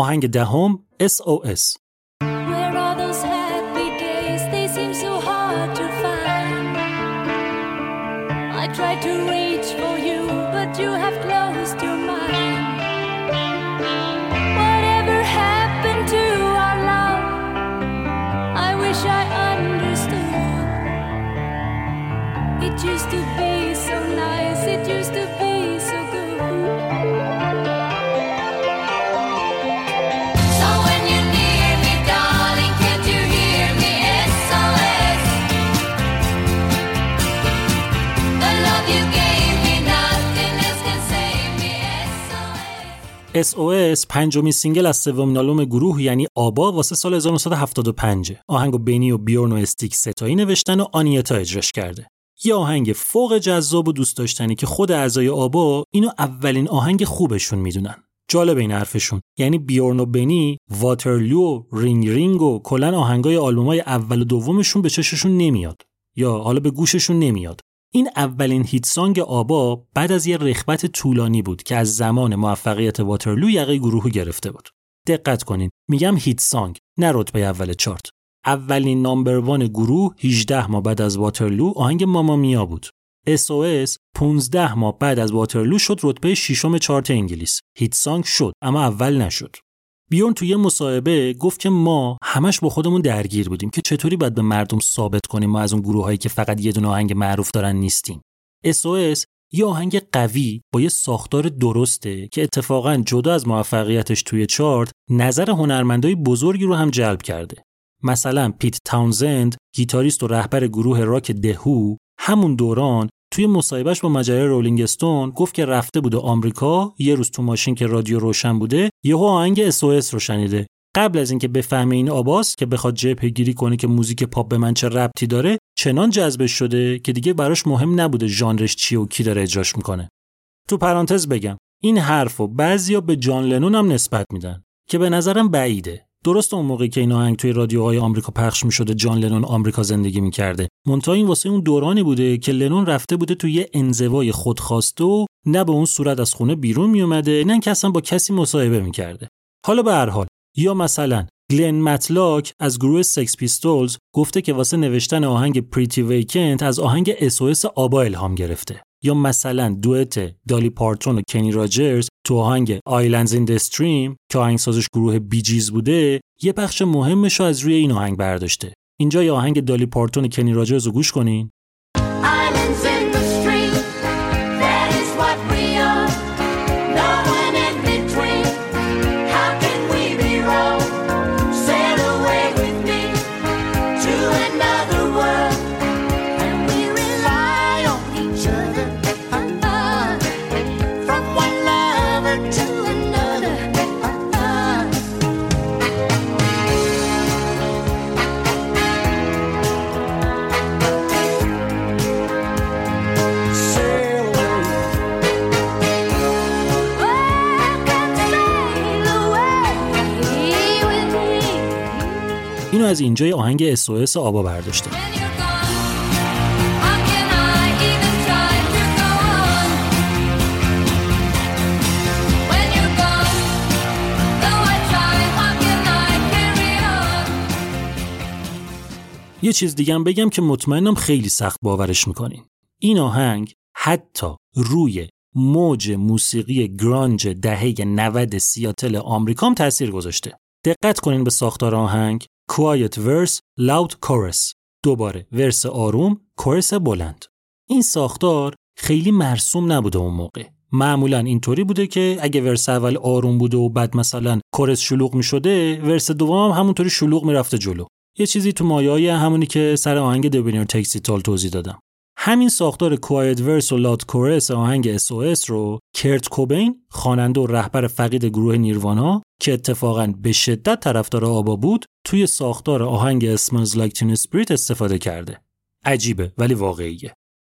آهنگ دهم SOS SOS. پنجمین single از سومین آلبوم گروه یعنی آبا واسه سال 1975 آهنگو بنی و بیورن و استیگ سه‌تایی نوشتن و آنیتا اجراش کرده. یه آهنگ فوق جذاب و دوست داشتنی که خود اعضای آبا اینو اولین آهنگ خوبشون می‌دونن. جالب این حرفشون. یعنی بیورن و بنی Waterloo Ring Ring و کلا آهنگای آلبومای اول و دومشون به چششون نمیاد. یا حالا به گوششون نمیاد. این اولین hit song آبا بعد از یه رخوت طولانی بود که از زمان موفقیت Waterloo یقه گروه رو گرفته بود. دقت کنین میگم هیت سانگ نه رتبه اول چارت. اولین نامبروان گروه 18 ماه بعد از واترلو آهنگ ماما میا بود. SOS 15 ماه بعد از واترلو شد رتبه ششم چارت انگلیس. هیت سانگ شد اما اول نشد. بیون توی یه مصاحبه گفت که ما همش با خودمون درگیر بودیم که چطوری باید به مردم ثابت کنیم ما از اون گروه هایی که فقط یه دونه آهنگ معروف دارن نیستیم. SOS یه آهنگ قوی با یه ساختار درسته که اتفاقا جدا از موفقیتش توی چارت نظر هنرمندای بزرگی رو هم جلب کرده. مثلا پیت تاونزند گیتاریست و رهبر گروه راک The Who همون دوران توی مصاحبهش با مجله Rolling Stone گفت که رفته بوده آمریکا یه روز تو ماشین که رادیو روشن بوده یهو آهنگ SOS رو شنیده. قبل از اینکه بفهمه این آباس که بخواد جبهه گیری کنه که موزیک پاپ به من چه ربطی داره چنان جذبش شده که دیگه براش مهم نبوده ژانرش چیه و کی داره اجراش می‌کنه. تو پرانتز بگم این حرفو بعضیا به جان لنون هم نسبت میدن که به نظرم بعیده. درست اون موقعی که این آهنگ توی رادیوهای آمریکا پخش می‌شده جان لنون آمریکا زندگی می‌کرده. منتها این واسه اون دورانی بوده که لنون رفته بوده توی یه انزوای خودخواسته و نه به اون صورت از خونه بیرون میومده نه که اصلا با کسی مصاحبه می‌کرده. حالا به هر حال یا مثلا گلن متلاک از گروه Sex Pistols گفته که واسه نوشتن آهنگ Pretty Vacant از آهنگ SOS آبا الهام گرفته. یا مثلا دوئت دالی پارتون و کنی راجرز تو آهنگ Islands in the Stream که آهنگسازش گروه Bee Gees بوده یه بخش مهمش رو از روی این آهنگ برداشته. اینجا یه آهنگ دالی پارتون و کنی راجرز رو گوش کنین. از اینجای آهنگ SOS آبا برداشته یه چیز دیگه بگم که مطمئنم خیلی سخت باورش می‌کنین. این آهنگ حتی روی موج موسیقی گرانج دهه 90 سیاتل آمریکام تاثیر گذاشته. دقت کنین به ساختار آهنگ، Quiet verse, loud chorus. دوباره ورس آروم کورس بلند. این ساختار خیلی مرسوم نبوده اون موقع. معمولا اینطوری بوده که اگه ورس اول آروم بوده و بعد مثلا کورس شلوغ می شده ورس دوم هم همونطوری شلوغ می‌رفته جلو. یه چیزی تو مایه همونی که سر آهنگ دبینر تکسی تال توضیح دادم. همین ساختار کوایت ورس و لاد کورس آهنگ SOS رو کرت کوبین خواننده و رهبر فقید گروه نیروانا که اتفاقا به شدت طرفدار آبا بود توی ساختار آهنگ Like Teen Spirit استفاده کرده. عجیبه ولی واقعیه.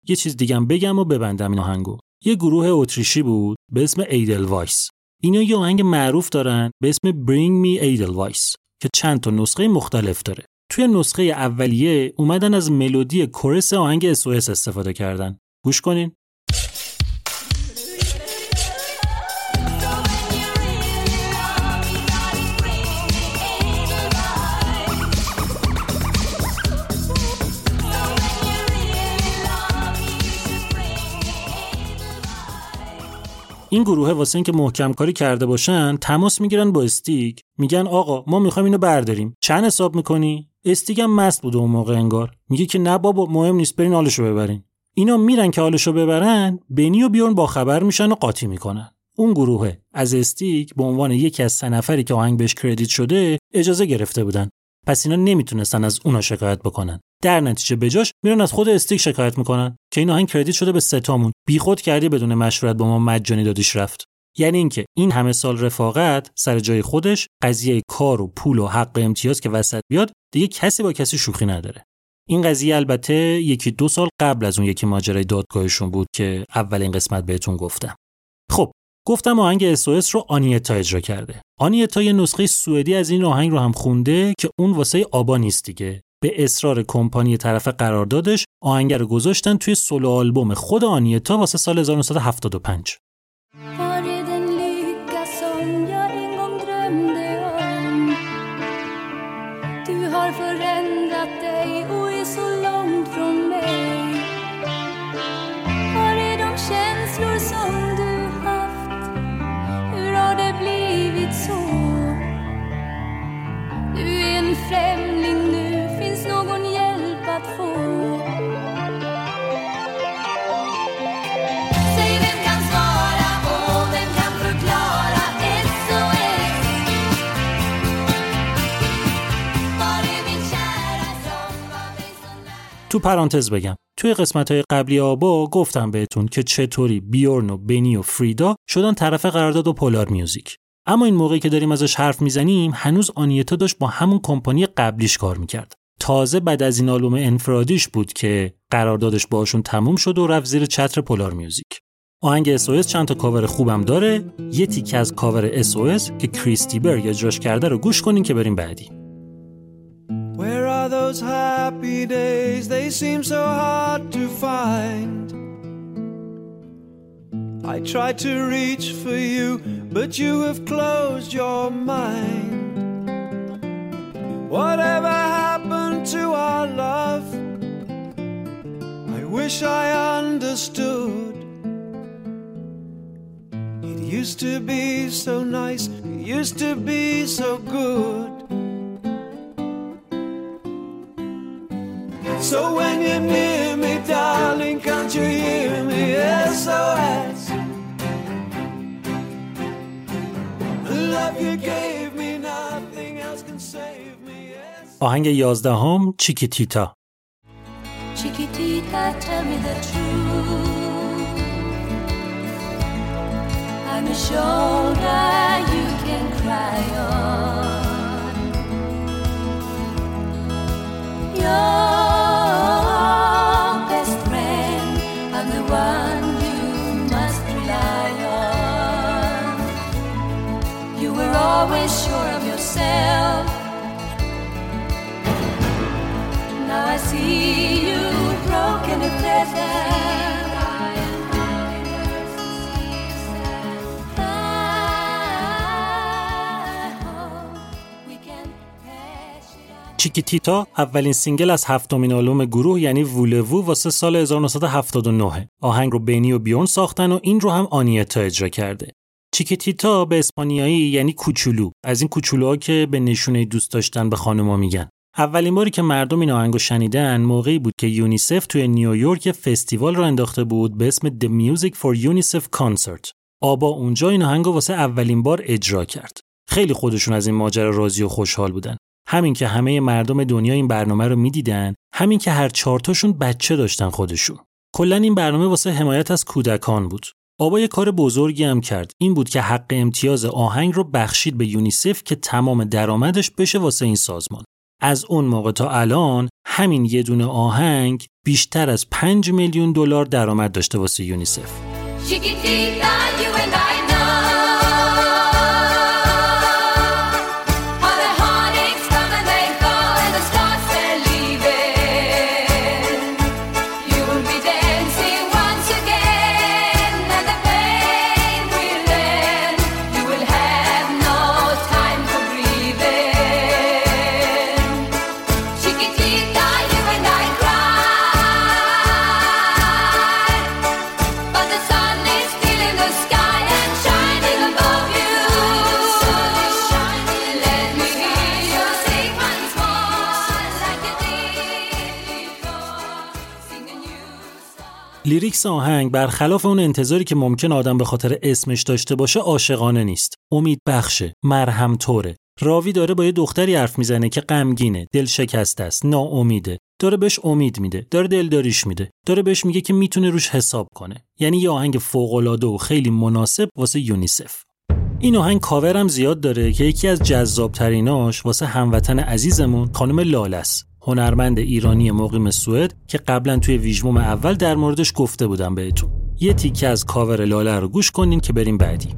یه چیز دیگه بگم و ببندم این آهنگو. یه گروه اتریشی بود به اسم Edelweiss اینا یه آهنگ معروف دارن به اسم Bring Me Edelweiss که چند تا نسخه مختلف داره. توی نسخه اولیه اومدن از ملودی chorus آهنگ SOS استفاده کردن. گوش کنین. این گروه واسه اینکه محکم کاری کرده باشن تماس می‌گیرن با استیک. میگن آقا ما می‌خوایم اینو برداریم. چند حساب می‌کنی؟ استیک هم مست بوده اون موقع انگار. میگه که نه بابا مهم نیست برین حالشو ببرین. اینا میرن که حالشو ببرن بنی و بیورن با خبر میشن و قاطی می‌کنن. اون گروه از استیک به عنوان یکی از سه نفری که آهنگ بهش کردیت شده اجازه گرفته بودن. پس اینا نمی‌تونستن از اونا شکایت بکنن. در نتیجه بجاش میرن از خود استیک شکایت می‌کنن که این آهنگ کردیت شده به ستامون بیخود کردی بدون مشورت با ما مجانی دادیش رفت. یعنی اینکه این همه سال رفاقت سر جای خودش قضیه کار و پول و حق امتیاز که وسط بیاد دیگه کسی با کسی شوخی نداره. این قضیه البته یکی دو سال قبل از اون یکی ماجرای دادگاهشون بود که اولین قسمت بهتون گفتم. گفتم آهنگ SOS رو آنیتا اجرا کرده. آنیتا یه نسخه سوئدی از این آهنگ رو هم خونده که اون واسه آبا نیست دیگه. به اصرار کمپانی طرف قراردادش آهنگ رو گذاشتن توی سولو آلبوم خود آنیتا واسه سال 1975 تو پرانتز بگم. توی قسمت های قبلی آبا گفتم بهتون که چطوری بیورن و بنی و فریدا شدن طرف قرارداد Polar Music. اما این موقعی که داریم ازش حرف می‌زنیم هنوز آنیتا داشت با همون کمپانی قبلیش کار می‌کرد. تازه بعد از این آلبوم انفرادیش بود که قراردادش باشون تموم شد و رفت زیر چتر Polar Music. آهنگ SOS چند تا کاور خوبم داره. یه تیکه از cover SOS که کریس دی برگ اجراش کرده رو گوش کنین که بریم بعدی. Where those happy days? They seem so hard to find. I tried to reach for you, but you have closed your mind. Whatever happened to our love? I wish I understood. It used to be so nice, it used to be so good. So when you're near me, darling, can't you hear me? SOS. The love you gave me, nothing else can save me. SOS. آهنگ یازدهم چیکیتیتا Chiquitita, tell me the truth. I'm a shoulder you can cry on. Your yourself. Now I see you broken and Chiquitita اولین single از هفتمین آلبوم گروه یعنی وولوو واسه سال 1979 آهنگ رو بنی و بیورن ساختن و این رو هم آنیتا اجرا کرده. Chiquitita به اسپانیایی یعنی کوچولو از این کوچولوها که به نشونه دوست داشتن به خانوما میگن اولین باری که مردم این آهنگو شنیدن موقعی بود که یونیسف توی نیویورک فستیوال راه انداخته بود به اسم The Music for UNICEF Concert. آبا اونجا این آهنگو واسه اولین بار اجرا کرد. خیلی خودشون از این ماجرا راضی و خوشحال بودن. همین که همه مردم دنیا این برنامه رو می‌دیدن، همین که هر چهارتاشون بچه داشتن خودشون. کلا این برنامه واسه حمایت از کودکان بود. یه کار بزرگی هم کرد. این بود که حق امتیاز آهنگ رو بخشید به یونیسف که تمام درآمدش بشه واسه این سازمان. از اون موقع تا الان همین یه دونه آهنگ بیشتر از 5 میلیون دلار درآمد داشته واسه یونیسف. lyrics آهنگ برخلاف اون انتظاری که ممکنه آدم به خاطر اسمش داشته باشه عاشقانه نیست. امید بخشه، مرهم طوره. راوی داره با یه دختری حرف می‌زنه که غمگینه، دل شکسته است، ناامیده. داره بهش امید میده، داره دلداریش میده. داره بهش میگه که می‌تونه روش حساب کنه. یعنی یه آهنگ فوق‌العاده و خیلی مناسب واسه یونیسف. این آهنگ کاور هم زیاد داره که یکی از جذابتریناش واسه هموطن عزیزمون خانم لاله‌ست هنرمند ایرانی مقیم سوئد که قبلا توی ویژموم اول در موردش گفته بودم بهتون. یه تیکه از کاور لاله رو گوش کنین که بریم بعدی.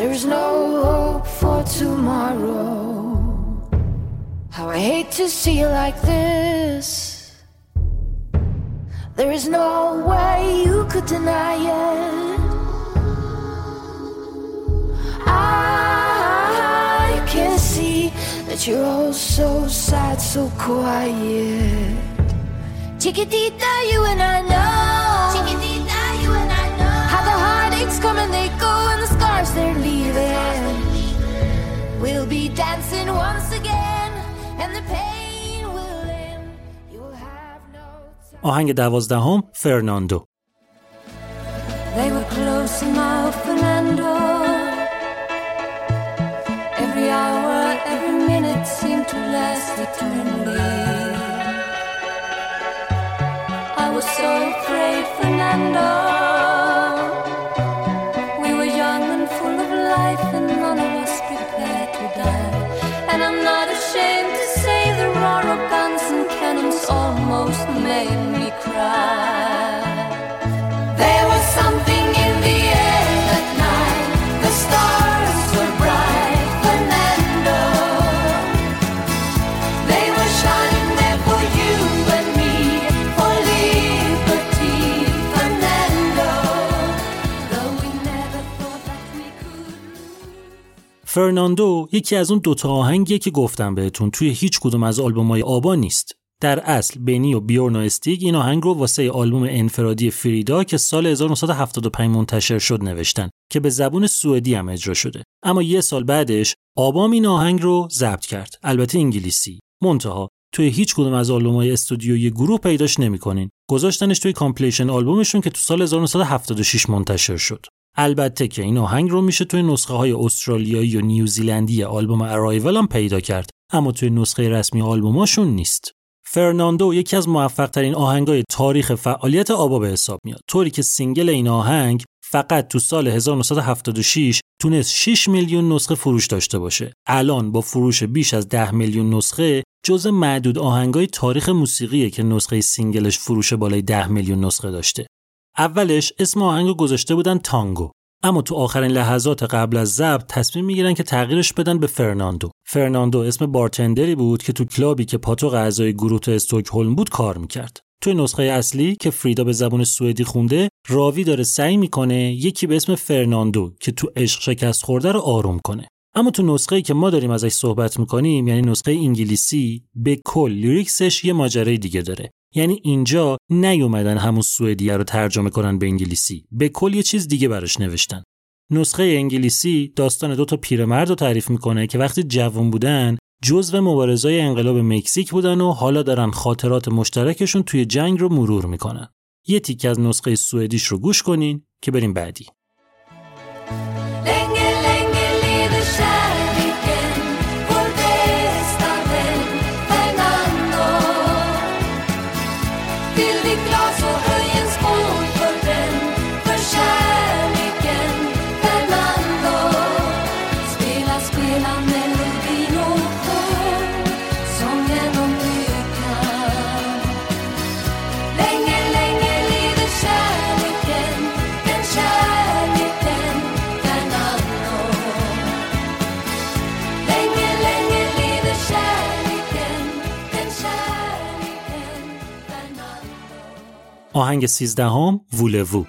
There's no hope for tomorrow. How I hate to see you like this. There is no way you could deny it. I can see that you're all so sad, so quiet. Chiquitita, you and I know. Chiquitita, you and I know. How the heartaches come and they go and the scars they're leaving. We'll be dancing once again آهنگ دوازدهم فرناندو They were close enough, Fernando. Every hour, every minute seemed to last eternally. I was so afraid, Fernando. Made me cry. فرناندو یکی از اون دوتا آهنگیه که گفتم بهتون توی هیچ کدوم از آلبومای آبا نیست در اصل بنی و بیورن و استیگ این آهنگ رو واسه آلبوم انفرادی فریدا که سال 1975 منتشر شد نوشتن که به زبون سوئدی هم اجرا شده. اما یه سال بعدش آبام این آهنگ رو ضبط کرد. البته انگلیسی. منتها توی هیچ کدوم از آلبومای استودیویی گروه پیداش نمی‌کنین. گذاشتنش توی compilation آلبومشون که تو سال 1976 منتشر شد. البته که این آهنگ رو میشه توی نسخه های استرالیایی و نیوزیلندی آلبوم ارایول هم پیدا کرد. اما توی نسخه رسمی آلبوماشون نیست. فرناندو یکی از موفق ترین آهنگای تاریخ فعالیت آبا به حساب میاد. طوری که single این آهنگ فقط تو سال 1976 تونست 6 میلیون نسخه فروش داشته باشه. الان با فروش بیش از 10 میلیون نسخه جزء معدود آهنگای تاریخ موسیقیه که نسخه single ش فروش بالای 10 میلیون نسخه داشته. اولش اسم آهنگ گذاشته بودن تانگو. اما تو آخرین لحظات قبل از ضبط تصمیم می‌گیرن که تغییرش بدن به فرناندو. فرناندو اسم bartender ی بود که تو club ی که پاتوق اعضای گروه تو استکهلم بود کار می‌کرد. توی نسخه اصلی که فریدا به زبان سوئدی خونده راوی داره سعی می‌کنه یکی به اسم فرناندو که تو عشق شکست خورده رو آروم کنه اما تو نسخه که ما داریم ازش صحبت می‌کنیم یعنی نسخه انگلیسی به کل lyrics ش یه ماجرای دیگه داره یعنی اینجا نیومدن همون سوئدیه رو ترجمه کنن به انگلیسی به کل یه چیز دیگه براش نوشتن نسخه انگلیسی داستان دو تا پیرمرد رو تعریف می‌کنه که وقتی جوان بودن جزو مبارزای انقلاب مکزیک بودن و حالا دارن خاطرات مشترکشون توی جنگ رو مرور می‌کنن. یه تیک از نسخه سوئدیش رو گوش کنین که بریم بعدی. آهنگ سیزدهم وولوو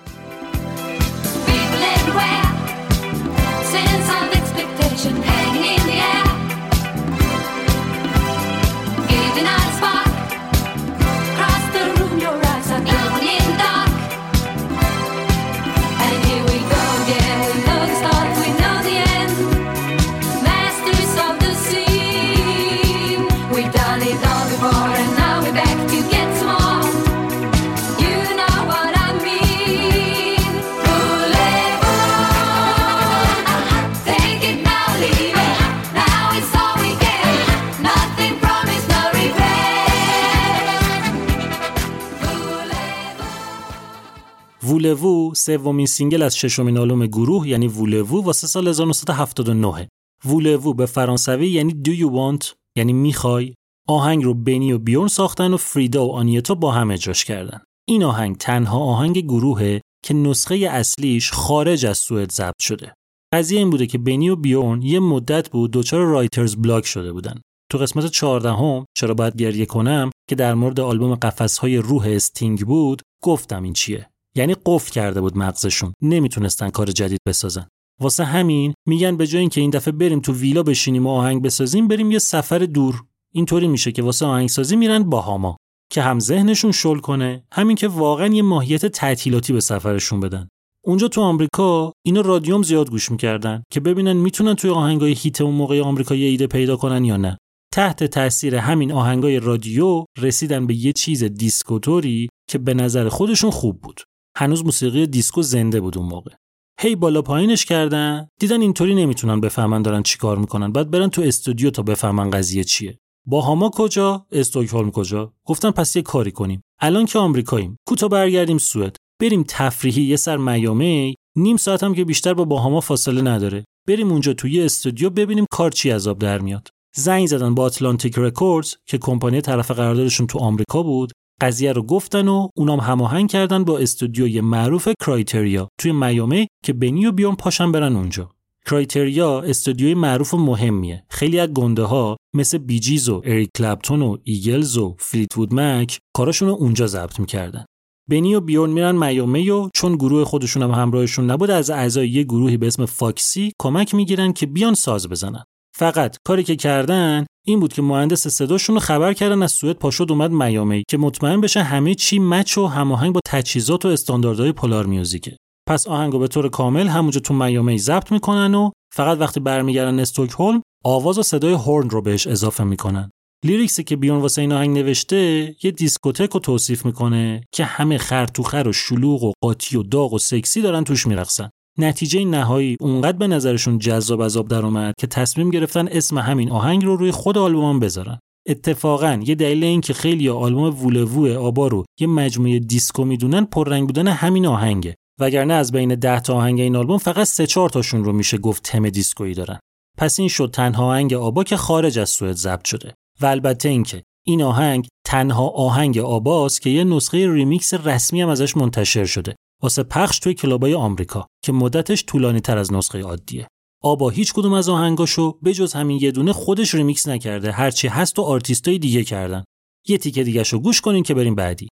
Voulez-Vous سومین single از ششمین آلبوم گروه یعنی وولوو واسه سال 1979 وولوو به فرانسوی یعنی Do you want یعنی می‌خوای آهنگ رو بنی و بیورن ساختن و فریدا و آنیتا با هم اجراش کردن. این آهنگ تنها آهنگ گروهه که نسخه اصلیش خارج از سوئد ضبط شده. قضیه این بوده که بنی و بیورن یه مدت بود دچار writer's block شده بودن. تو قسمت 14 هم چرا باید گریه کنم که در مورد آلبوم قفسهای روح استینگ بود گفتم این چیه. یعنی قفل کرده بود مغزشون. نمی‌تونستن کار جدید بسازن. واسه همین میگن به جای اینکه این دفعه بریم تو ویلا بشینیم و آهنگ بسازیم بریم یه سفر دور. اینطوری میشه که واسه آهنگسازی میرن باهاما که هم ذهنشون شل کنه همین که واقعا یه ماهیت تعطیلاتی به سفرشون بدن. اونجا تو آمریکا اینا رادیوم زیاد گوش می‌کردن که ببینن می‌تونن توی آهنگای هیت اون موقع آمریکا یه ایده پیدا کنن یا نه. تحت تاثیر همین آهنگای رادیو رسیدن به یه چیز دیسکوتوری که به نظر خودشون خوب بود. هنوز موسیقی دیسکو زنده بود اون موقع. هی بالا پایینش کردن دیدن اینطوری نمی‌تونن بفهمن دارن چیکار می‌کنن. بعد برن تو استودیو تا بفهمن قضیه چیه. باهاما کجا؟ استکهلم کجا؟ گفتن پس یه کاری کنیم. الان که آمریکاییم. کو تا برگردیم سوئد. بریم تفریحی یه سر میامی. نیم ساعت هم که بیشتر با باهاما فاصله نداره. بریم اونجا توی استودیو ببینیم کار چی آب در میاد. زنگ زدن با Atlantic Records که کمپانی طرف قراردادشون تو آمریکا بود. قضیه رو گفتن و اونام هماهنگ کردن با استودیوی معروف Criteria توی میامی که بنی و بیورن پاشن برن اونجا. Criteria استودیوی معروف و مهمیه. خیلی از گنده ها مثل بی جیز و اریک کلپتون و ایگلز و فلیتوود مک کاراشون رو اونجا ضبط می‌کردن. بنی و بیورن میرن میامی و چون گروه خودشون هم همراهشون نبود از اعضای یه گروهی به اسم Foxy کمک می‌گیرن که بیان ساز بزنن. فقط کاری که کردن این بود که مهندس صداشون رو خبر کردن از سوئد پاشد اومد میامی که مطمئن بشه همه چی match و هماهنگ با تجهیزات و استانداردهای Polar Music ه. پس آهنگو به طور کامل همونجا تو میامی ضبط می‌کنن و فقط وقتی برمیگردن استکهلم آواز و صدای horn رو بهش اضافه می‌کنن. lyrics ی که بیورن واسه این آهنگ نوشته یه دیسکوتک رو توصیف می‌کنه که همه خر تو خر و شلوغ و قاطی و داغ و سکسی دارن توش میرقصن. نتیجه نهایی اونقدر به نظرشون جذاب آب در اومد که تصمیم گرفتن اسم همین آهنگ رو روی خود آلبوم بذارن. اتفاقا یه دلیل این که خیلیا آلبوم Voulez-Vous آبا رو یه مجموعه دیسکو می‌دونن پررنگ بودن همین آهنگه. وگرنه از بین 10 تا آهنگ این آلبوم فقط 3 4 تاشون رو میشه گفت تم دیسکویی دارن. پس این شد تنها آهنگ آبا که خارج از سوئد ضبط شده. و البته اینکه این آهنگ تنها آهنگ آباست که یه نسخه ریمیکس رسمی هم ازش منتشر شده. واسه پخش توی club ای آمریکا که مدتش طولانی تر از نسخه عادیه. آبا هیچ کدوم از آهنگاشو به جز همین یه دونه خودش ریمیکس نکرده هرچی هست رو آرتیستای دیگه کردن. یه تیکه دیگه شو گوش کنین که بریم بعدی.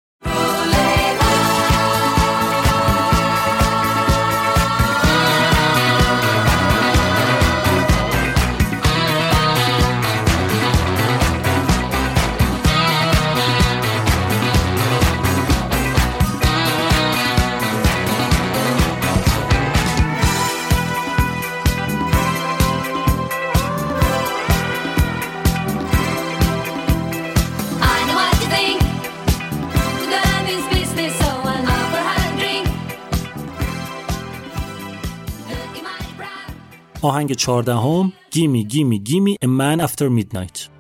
آهنگ چهاردهم گیمی گیمی گیمی A Man After Midnight.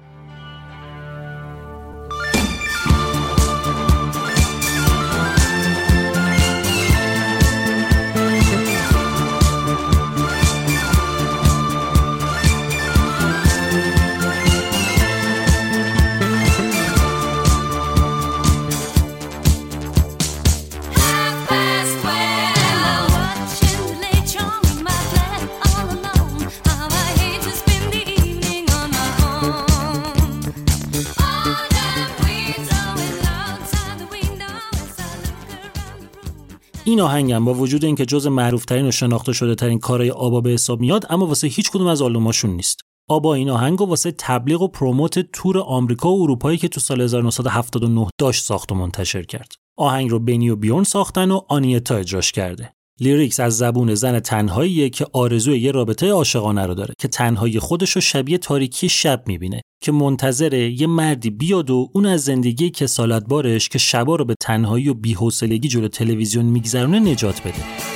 این آهنگم با وجود اینکه جز معروفترین و شناخته شده ترین کارهای آبا به حساب میاد اما واسه هیچ کدوم از آلبوماشون نیست. آبا این آهنگ رو واسه تبلیغ و promote تور آمریکا و اروپایی که تو سال 1979 داشت ساخت و منتشر کرد. آهنگ رو بنی و بیورن ساختن و آنیتا اجراش کرده. lyrics از زبون زن تنهاییه که آرزوی یه رابطه عاشقانه رو داره که تنهایی خودش رو شبیه تاریکی شب می‌بینه که منتظره یه مردی بیاد و اون از زندگی کسالت بارش که شبا رو به تنهایی و بی‌حوصلگی جلو تلویزیون میگذرونه نجات بده.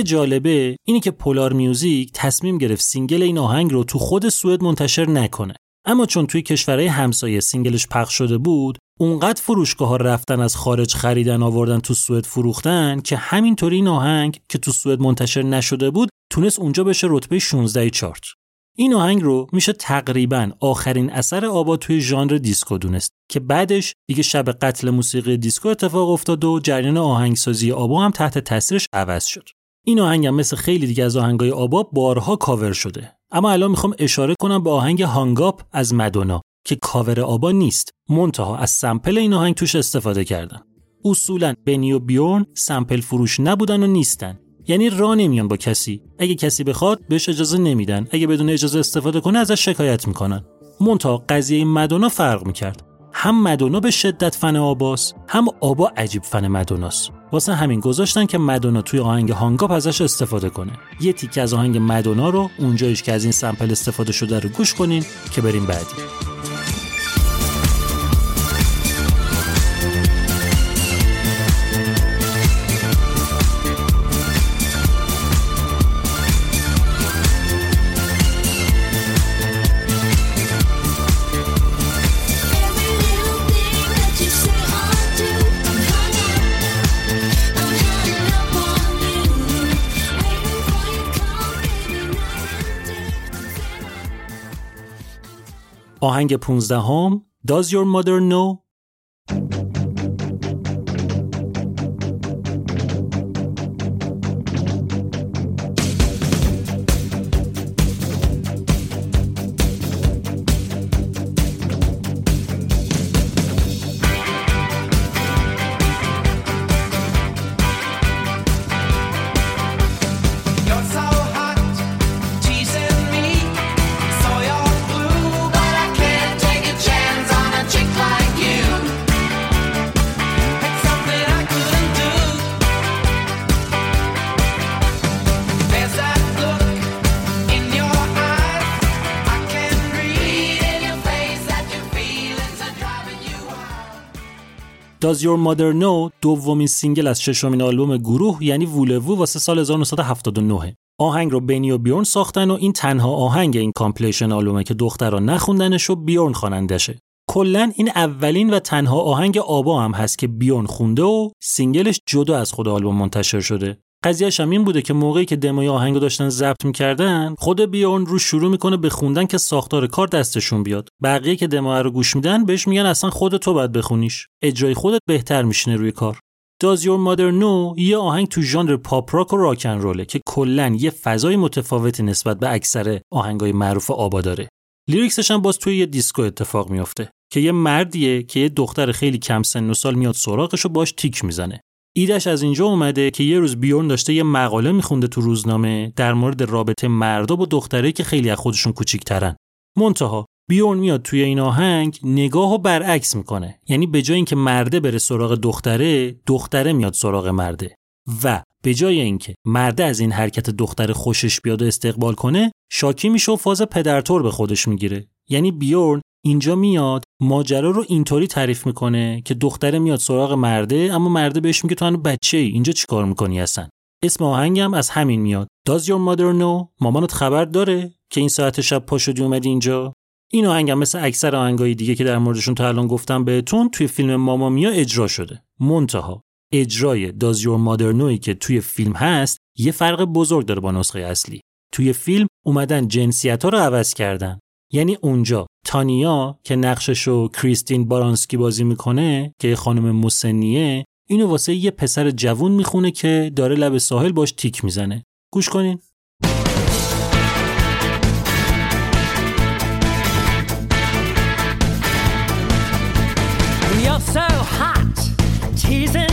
که جالبه اینه که Polar Music تصمیم گرفت single این آهنگ رو تو خود سوئد منتشر نکنه. اما چون توی کشورهای همسایه single ش پخش شده بود اونقدر فروشگاه ها رفتن از خارج خریدن آوردن تو سوئد فروختن که همینطوری این آهنگ که تو سوئد منتشر نشده بود تونست اونجا بشه رتبه 16 چارت. این آهنگ رو میشه تقریبا آخرین اثر آبا توی ژانر دیسکو دونست که بعدش دیگه شب قتل موسیقی دیسکو اتفاق افتاد و جریان آهنگسازی آبا هم تحت تاثیرش عوض شد. این آهنگ هم مثل خیلی دیگه از آهنگای آبا بارها کاور شده. اما الان می‌خوام اشاره کنم به آهنگ هانگاپ از مدونا که کاور آبا نیست. منتها از سمپل این آهنگ توش استفاده کردن. اصولا بنی و بیورن سمپل فروش نبودن و نیستن. یعنی را نمیان با کسی. اگه کسی بخواد بهش اجازه نمیدن. اگه بدون اجازه استفاده کنه ازش شکایت می‌کنن. منتها قضیه مدونا فرق می‌کرد. هم مدونا به شدت فن آباس هم آبا عجیب فن مدوناست. واسه همین گذاشتن که مدونا توی آهنگ هانگاپ ازش استفاده کنه. یه تیکه از آهنگ مدونا رو اونجایش که از این سمپل استفاده شده رو گوش کنین که بریم بعدی. آهنگ 15 هم Does your mother know Does Your Mother Know دومین single از ششمین آلبوم گروه یعنی وولوو واسه سال 1979 آهنگ رو بنی و بیورن ساختن و این تنها آهنگ این compilation آلبومه که دخترها نخوندنش و بیورن خوانندشه. کلا این اولین و تنها آهنگ آبا هم هست که بیورن خونده و single ش جدا از خود آلبوم منتشر شده. قضیهش هم این بوده که موقعی که دموی آهنگ داشتن ضبط می‌کردن خود بیورن رو شروع می‌کنه به خوندن که ساختار کار دستشون بیاد. بقیه که دمو رو گوش میدن بهش میگن اصلا خود تو باید بخونیش. اجرای خودت بهتر میشینه روی کار. Does Your Mother Know? یه آهنگ تو ژانر پاپ راک و راکن روله که کلا یه فضای متفاوتی نسبت به اکثر آهنگای معروف آبا داره. lyrics ش هم باز توی یه دیسکو اتفاق میافته که یه مردیه که یه دختر خیلی کم سن و سال میاد سراغش و باش تیک می‌زنه. ایدش از اینجا اومده که یه روز بیورن داشته یه مقاله میخونده تو روزنامه در مورد رابطه مردا با دخترایی که خیلی از خودشون کوچیکترن. منتها بیورن میاد توی این آهنگ نگاه و برعکس می‌کنه. یعنی به جای اینکه مرده بره سراغ دختره دختره میاد سراغ مرده. و به جای اینکه مرده از این حرکت دختر خوشش بیاد و استقبال کنه شاکی میشه و فاز پدرتور به خودش می‌گیره. یعنی بیورن اینجا میاد ماجرا رو اینطوری تعریف می‌کنه که دختره میاد سراغ مرده اما مرده بهش میگه تو هنوز بچه ای اینجا چیکار می‌کنی اصلا؟ اسم آهنگم از همین میاد. Does your mother know? مامانت خبر داره که این ساعت شب پا شدی اومدی اینجا. این آهنگم مثل اکثر آهنگای دیگه که در موردشون تا الان گفتم بهتون توی فیلم ماما میا اجرا شده. منتها اجرای Does Your Mother Knowی که توی فیلم هست یه فرق بزرگ داره با نسخه اصلی. توی فیلم اومدن جنسیت ها رو عوض کردن. یعنی اونجا تانیا که نقششو کریستین بارانسکی بازی می‌کنه که خانم مسنیه اینو واسه یه پسر جوون می‌خونه که داره لب ساحل باش تیک می‌زنه. گوش کنین. You're so hot, teasing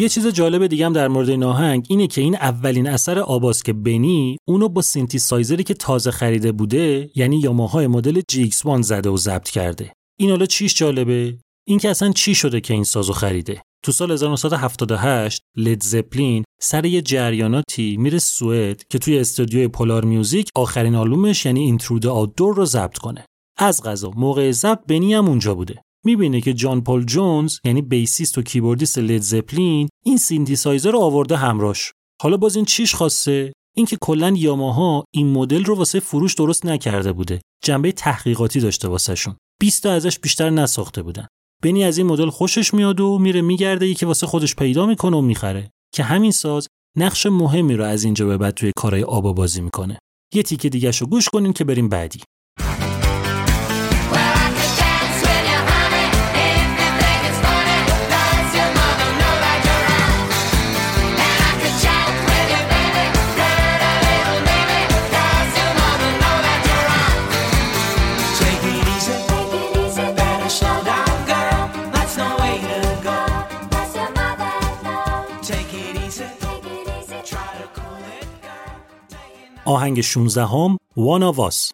یه چیز جالب دیگه هم در مورد این آهنگ اینه که این اولین اثر آباس که بنی اونو با سینتی سایزری که تازه خریده بوده یعنی یاماهای مدل GX1 زده و ضبط کرده. این حالا چیش جالبه؟ این که اصلا چی شده که این سازو خریده؟ تو سال 1978 لید زپلین سر یه جریاناتی میره سوئد که توی استودیوی پولار میوزیک آخرین آلبومش یعنی اینترود آوتدور رو ضبط کنه. از غذا موقع ضبط بنی هم اونجا بوده. می‌بینه که جان پل جونز یعنی bassist و keyboardist Led Zeppelin این سینتیسایزر رو آورده همراش حالا باز این چیش خاصه؟ اینکه کلا یاماها این مدل رو واسه فروش درست نکرده بوده. جنبه تحقیقاتی داشته واسهشون. 20 تا ازش بیشتر نساخته بودن. بنی از این مدل خوشش میاد و میره میگرده یکی واسه خودش پیدا می‌کنه و می‌خره. که همین ساز نقش مهمی رو از اینجا به بعد توی کارهای آبا بازی می‌کنه. یه تیکه دیگه رو گوش کنین که بریم بعدی. آهنگ 16 هم One of Us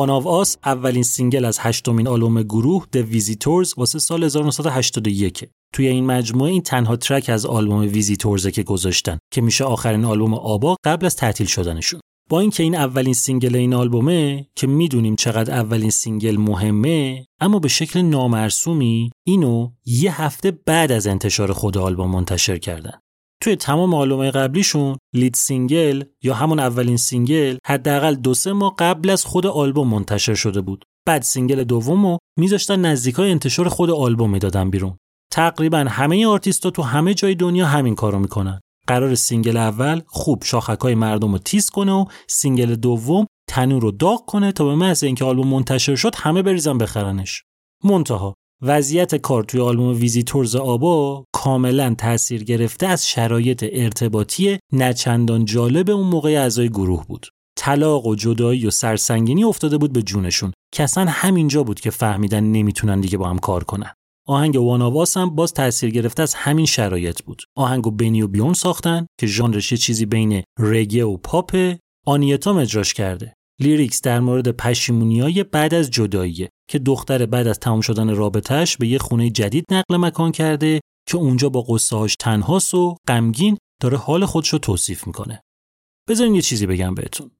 One of Us اولین single از هشتمین آلبوم گروه The Visitors واسه سال 1981 توی این مجموعه این تنها track از آلبوم Visitors ه که گذاشتن که میشه آخرین آلبوم آبا قبل از تعطیل شدنشون. با اینکه این اولین single این آلبومه که می‌دونیم چقدر اولین single مهمه اما به شکل نامرسومی اینو یه هفته بعد از انتشار خود آلبوم منتشر کردن. توی تمام آلبومهای قبلیشون lead single یا همون اولین single حداقل دو سه ماه قبل از خود آلبوم منتشر شده بود. بعد single دومو میذاشتن نزدیکای انتشار خود آلبوم می‌دادن بیرون. تقریبا همه آرتیستا تو همه جای دنیا همین کارو می‌کنن. قراره single اول خوب شاخکای مردم رو تیز کنه و single دوم تنور رو داغ کنه تا به محض اینکه آلبوم منتشر شد همه بریزن بخرنش. منتها وضعیت کار توی آلبوم Visitors آبا کاملا تاثیر گرفته از شرایط ارتباطی نچندان جالب اون موقع اعضای گروه بود. طلاق و جدایی و سرسنگینی افتاده بود به جونشون که همینجا بود که فهمیدن نمی‌تونن دیگه با هم کار کنن. آهنگ One of Us هم باز تاثیر گرفته از همین شرایط بود. آهنگو بنی و بیورن ساختن که ژانرش چیزی بین رگه و پاپ آنیتا اجراش کرده. lyrics در مورد پشیمونیای بعد از جداییه که دختر بعد از تمام شدن رابطهش به یه خونه جدید نقل مکان کرده که اونجا با قصه‌هاش تنهاست و غمگین داره حال خودش رو توصیف می‌کنه. بذارین یه چیزی بگم بهتون.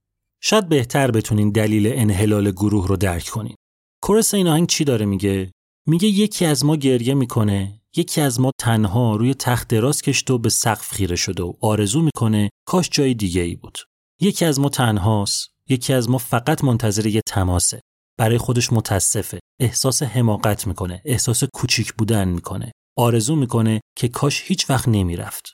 شاید بهتر بتونین دلیل انحلال گروه رو درک کنین. کورس این آهنگ چی داره میگه؟ میگه یکی از ما گریه می‌کنه، یکی از ما تنها روی تخت دراز کشته و به سقف خیره شده و آرزو می‌کنه کاش جای دیگه ای بود. یکی از ما تنهاست، یکی از ما فقط منتظر یه تماسه. برای خودش متاسفه، احساس حماقت می‌کنه، احساس کوچیک بودن می‌کنه. آرزو می‌کنه که کاش هیچ وقت نمی‌رفت.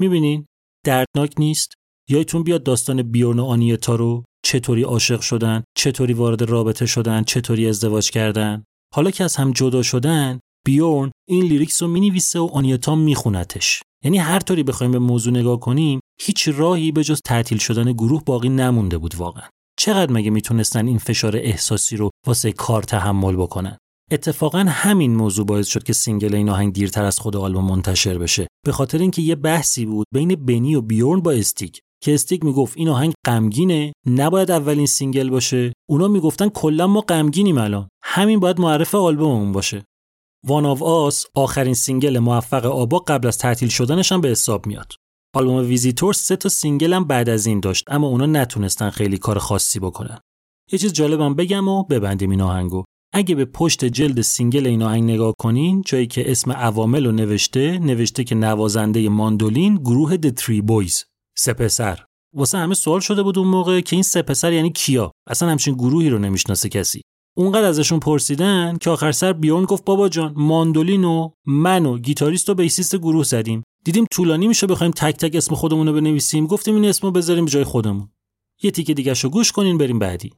می‌بینین؟ دردناک نیست؟ یادتون بیاد داستان بیورن و آنیتا رو چطوری عاشق شدن، چطوری وارد رابطه شدن، چطوری ازدواج کردن. حالا که از هم جدا شدن، بیورن این lyrics رو می‌نویسه و آنیتا میخونتش. یعنی هر طوری بخوایم به موضوع نگاه کنیم، هیچ راهی به جز تعطیل شدن گروه باقی نمونده بود واقعا. چقدر مگه می‌تونستن این فشار احساسی رو واسه کار تحمل بکنن؟ اتفاقا همین موضوع باعث شد که single این آهنگ دیرتر از خود آلبوم منتشر بشه. به خاطر اینکه یه بحثی بود بین بنی و بیورن با استیگ که استیگ می‌گفت این آهنگ غمگینه نباید اولین single باشه. اونا می‌گفتن کلا ما غمگینیم الان. همین باید معرف آلبوممون باشه. One of Us آخرین single موفق آبا قبل از تعطیل شدنش هم به حساب میاد. آلبوم Visitors سه تا single هم بعد از این داشت اما اونا نتونستن خیلی کار خاصی بکنن. یه چیز جالبم بگم و ببندیم این آهنگو. اگه به پشت جلد single این آهنگ نگاه کنین جایی که اسم عوامل رو نوشته نوشته که نوازنده ماندولین گروه The Three Boys سه پسر. واسه همه سوال شده بود اون موقع که این سه پسر یعنی کیا؟ اصلا همچین گروهی رو نمی‌شناسه کسی. اونقدر ازشون پرسیدن که آخر سر بیورن گفت بابا جان ماندولین و من و گیتاریست و بیسیست گروه زدیم. دیدیم طولانی میشه بخوایم تک تک اسم خودمون رو بنویسیم. گفتیم این اسمو بذاریم جای خودمون. یه تیکه دیگه گوش کنین بریم بعدی.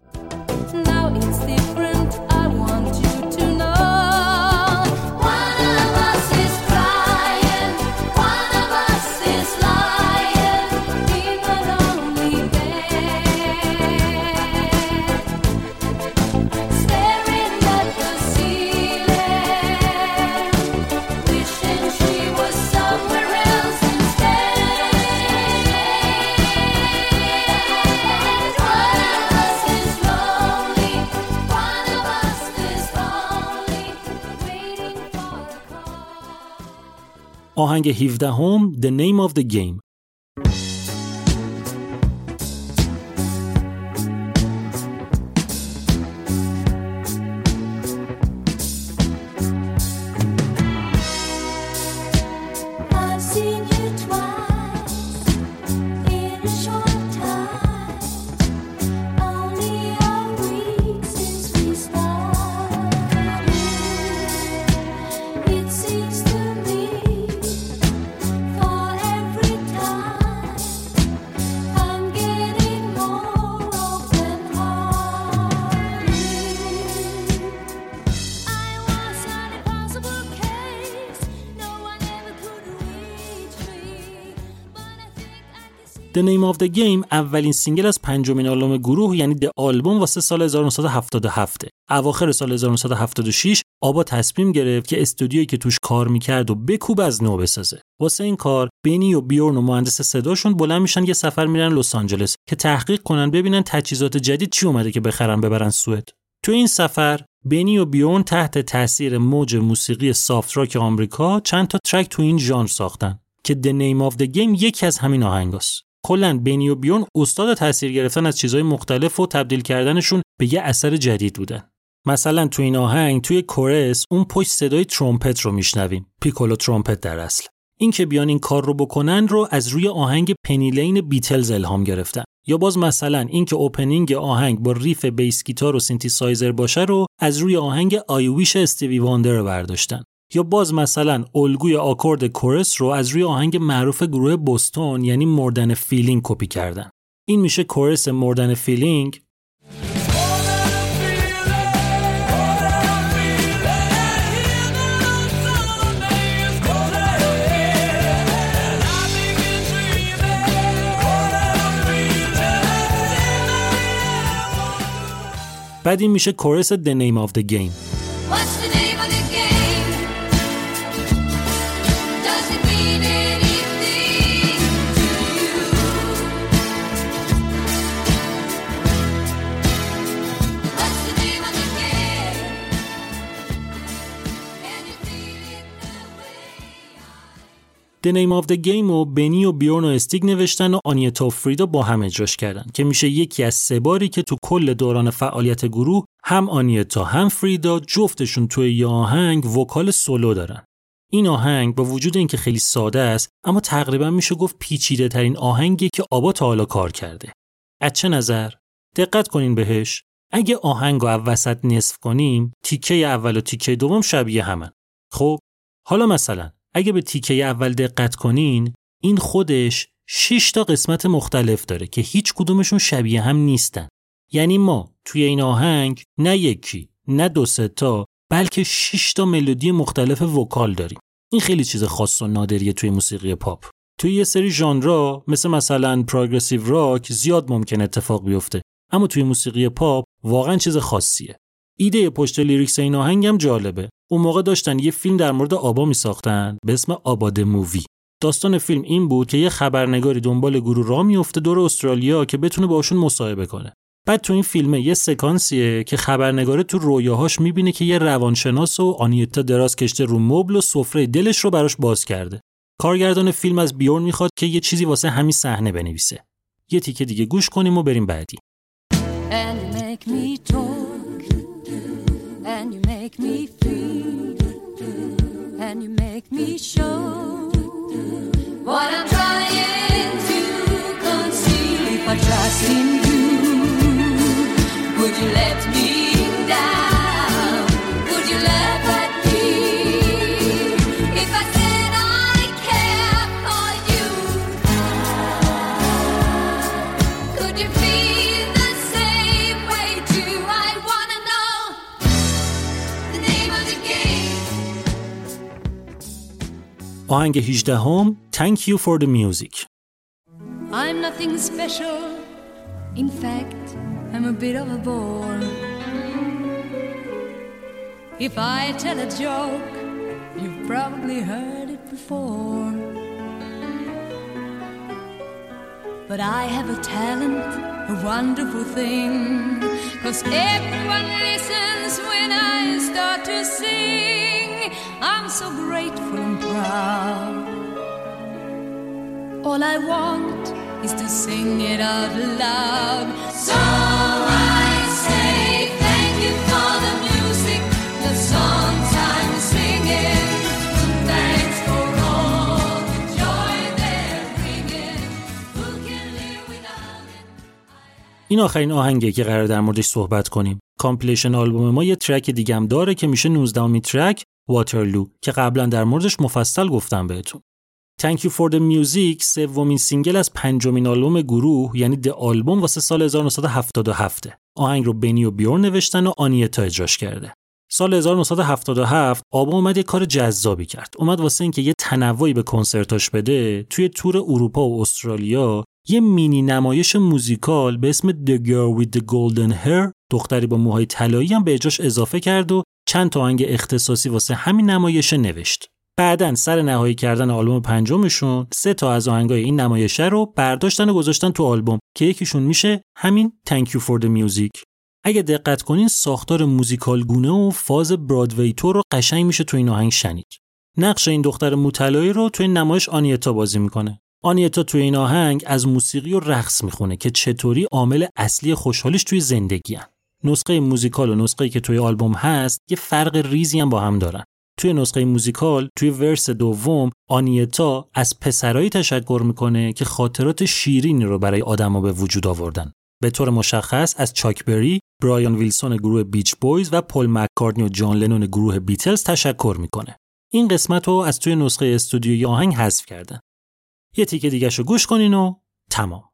آهنگ 17 هم The Name of the Game Of the Game اولین single از پنجمین آلبوم گروه یعنی The Album واسه سال 1977 اواخر سال 1976 آبا تصمیم گرفت که استودیویی که توش کار می‌کرد و بکوب از نو بسازه. واسه این کار بنی و بیورن و مهندس صداشون بلند میشن یه سفر میرن لس آنجلس که تحقیق کنن ببینن تجهیزات جدید چی اومده که بخرن ببرن سوئد. تو این سفر بنی و بیورن تحت تاثیر موج موسیقی soft rock آمریکا چند تا track تو این ژانر ساختن که The Name of the Game یکی از همین آهنگاست. کلا بنی و بیورن استاد تاثیر گرفتن از چیزهای مختلف و تبدیل کردنشون به یه اثر جدید بودن. مثلا تو این آهنگ توی chorus اون پشت صدای ترومپت رو میشنویم. piccolo trumpet در اصل. این که بیان این کار رو بکنن رو از روی آهنگ Penny Lane بیتلز الهام گرفتن. یا باز مثلا اینکه opening آهنگ با riff bass guitar و سینتی سایزر باشه رو از روی آهنگ I Wish استیوی واندر برداشتن. یا باز مثلا الگوی آکورد chorus رو از روی آهنگ معروف گروه بوستون یعنی More Than a Feeling کپی کردن. این میشه chorus More Than a Feeling. بعد این میشه chorus The Name of the Game. The Name of the Game رو بنی و بیورن و استیگ نوشتن و آنیتا و فریدا با هم اجراش کردن که میشه یکی از سه باری که تو کل دوران فعالیت گروه هم آنیتا هم فریدا جفتشون توی یه آهنگ vocal solo دارن. این آهنگ با وجود اینکه خیلی ساده است اما تقریبا میشه گفت پیچیده ترین آهنگی که آبا تا حالا کار کرده. از چه نظر؟ دقت کنین بهش. اگه آهنگ رو وسط نصف کنیم تیکه اول و تیکه دوم شبیه همن خب حالا مثلا اگه به تیکه اول دقت کنین این خودش 6 تا قسمت مختلف داره که هیچ کدومشون شبیه هم نیستن. یعنی ما توی این آهنگ نه یکی نه دو تا بلکه 6 تا ملودی مختلف vocal داریم. این خیلی چیز خاص و نادریه توی موسیقی پاپ. توی یه سری ژانرها مثل مثلا progressive rock زیاد ممکن اتفاق بیفته. اما توی موسیقی پاپ واقعا چیز خاصیه. ایده پشت lyrics این آهنگ هم جالبه. اون موقع داشتن یه فیلم در مورد آبا می ساختن به اسم آبا the movie. داستان فیلم این بود که یه خبرنگاری دنبال گروه را میفته دور استرالیا که بتونه باشون مصاحبه کنه. بعد تو این فیلمه یه سکانسیه که خبرنگاره تو رویاهاش می‌بینه که یه روانشناس و آنیتا دراز کشته رو مبل و سفره دلش رو براش باز کرده. کارگردان فیلم از بیورن می‌خواد که یه چیزی واسه همین صحنه بنویسه. یه تیکه دیگه گوش کنیم و بریم بعدی. And make me and you make me feel, and you make me show What I'm trying to conceal. if I trust in you. Would you let me آهنگ 18 هم Thank you for the music I'm nothing special. In fact, I'm a bit of a bore. If I tell a joke, you've probably heard it before. But I have a talent, a wonderful thing. Cause everyone listens when I start to sing. I'm so grateful and proud. All I want is to sing it out loud. So I این آخرین آهنگه که قرار در موردش صحبت کنیم. compilation آلبوم ما یه track دیگه هم داره که میشه 19 امی track واترلو که قبلا در موردش مفصل گفتم بهتون. Thank You for the Music سومین single از پنجمین آلبوم گروه یعنی The Album واسه سال 1977 آهنگ رو بنی و بیورن نوشتن و آنیتا اجراش کرده. سال 1977 آبا اومد یه کار جذابی کرد. اومد واسه اینکه یه تنوعی به کنسرتاش بده توی تور اروپا و استرالیا یه مینی نمایش موزیکال به اسم The Girl with the Golden Hair دختری با موهای طلایی هم به اجراش اضافه کرد و چند تا آهنگ اختصاصی واسه همین نمایش نوشت. بعدا سر نهایی کردن آلبوم پنجمشون سه تا از آهنگای این نمایشه رو برداشتن و گذاشتن تو آلبوم که یکیشون میشه همین Thank You for the Music. اگه دقت کنین ساختار موزیکال گونه و فاز برادوی تو رو قشنگ میشه تو این آهنگ شنید. نقش این دختر موطلایی رو تو این نمایش آنیتا بازی می‌کنه. آنیتا توی این آهنگ از موسیقی و رقص می‌خونه که چطوری عامل اصلی خوشحالیش توی زندگی هن. نسخه موزیکال و نسخه که توی آلبوم هست یه فرق ریزی هم با هم دارن توی نسخه موزیکال توی verse دوم آنیتا از پسرایی تشکر می‌کنه که خاطرات شیرینی رو برای آدما به وجود آوردن به طور مشخص از چاک بری، برایان ویلسون گروه بیچ بویز و پل مککارتنی و جان لنون گروه بیتلز تشکر می‌کنه. این قسمت رو از توی نسخه استودیوی آهنگ حذف کردن. یه تیکه دیگه رو گوش کنین و تمام.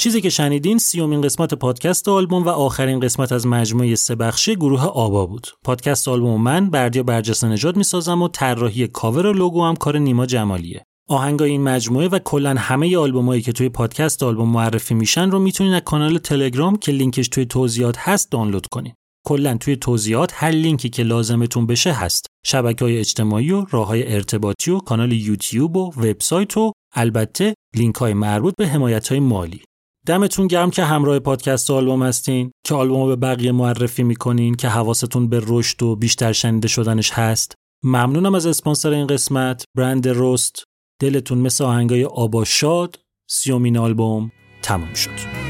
چیزی که شنیدین سیومین قسمت پادکست آلبوم و آخرین قسمت از مجموعه سه بخشی گروه آبا بود. پادکست آلبوم من بردیا برجسته نژاد می‌سازم و طراحی کاور و لوگو هم کار نیما جمالیه. آهنگای این مجموعه و کلا همه آلبومایی که توی پادکست آلبوم معرفی میشن رو می‌تونین از کانال تلگرام که لینکش توی توضیحات هست دانلود کنین. کلا توی توضیحات هر لینکی که لازمتون بشه هست. شبکه های اجتماعی و راه های ارتباطی و کانال یوتیوب و وبسایت و البته لینک های مربوط به حمایت های مالی. دمتون گرم که همراه پادکست آلبوم هستین که آلبوم به بقیه معرفی می‌کنین که حواستون به رشد و بیشتر شنیده شدنش هست. ممنونم از اسپانسر این قسمت برند روست. دلتون مثل آهنگای آبا شاد سیومین آلبوم تمام شد.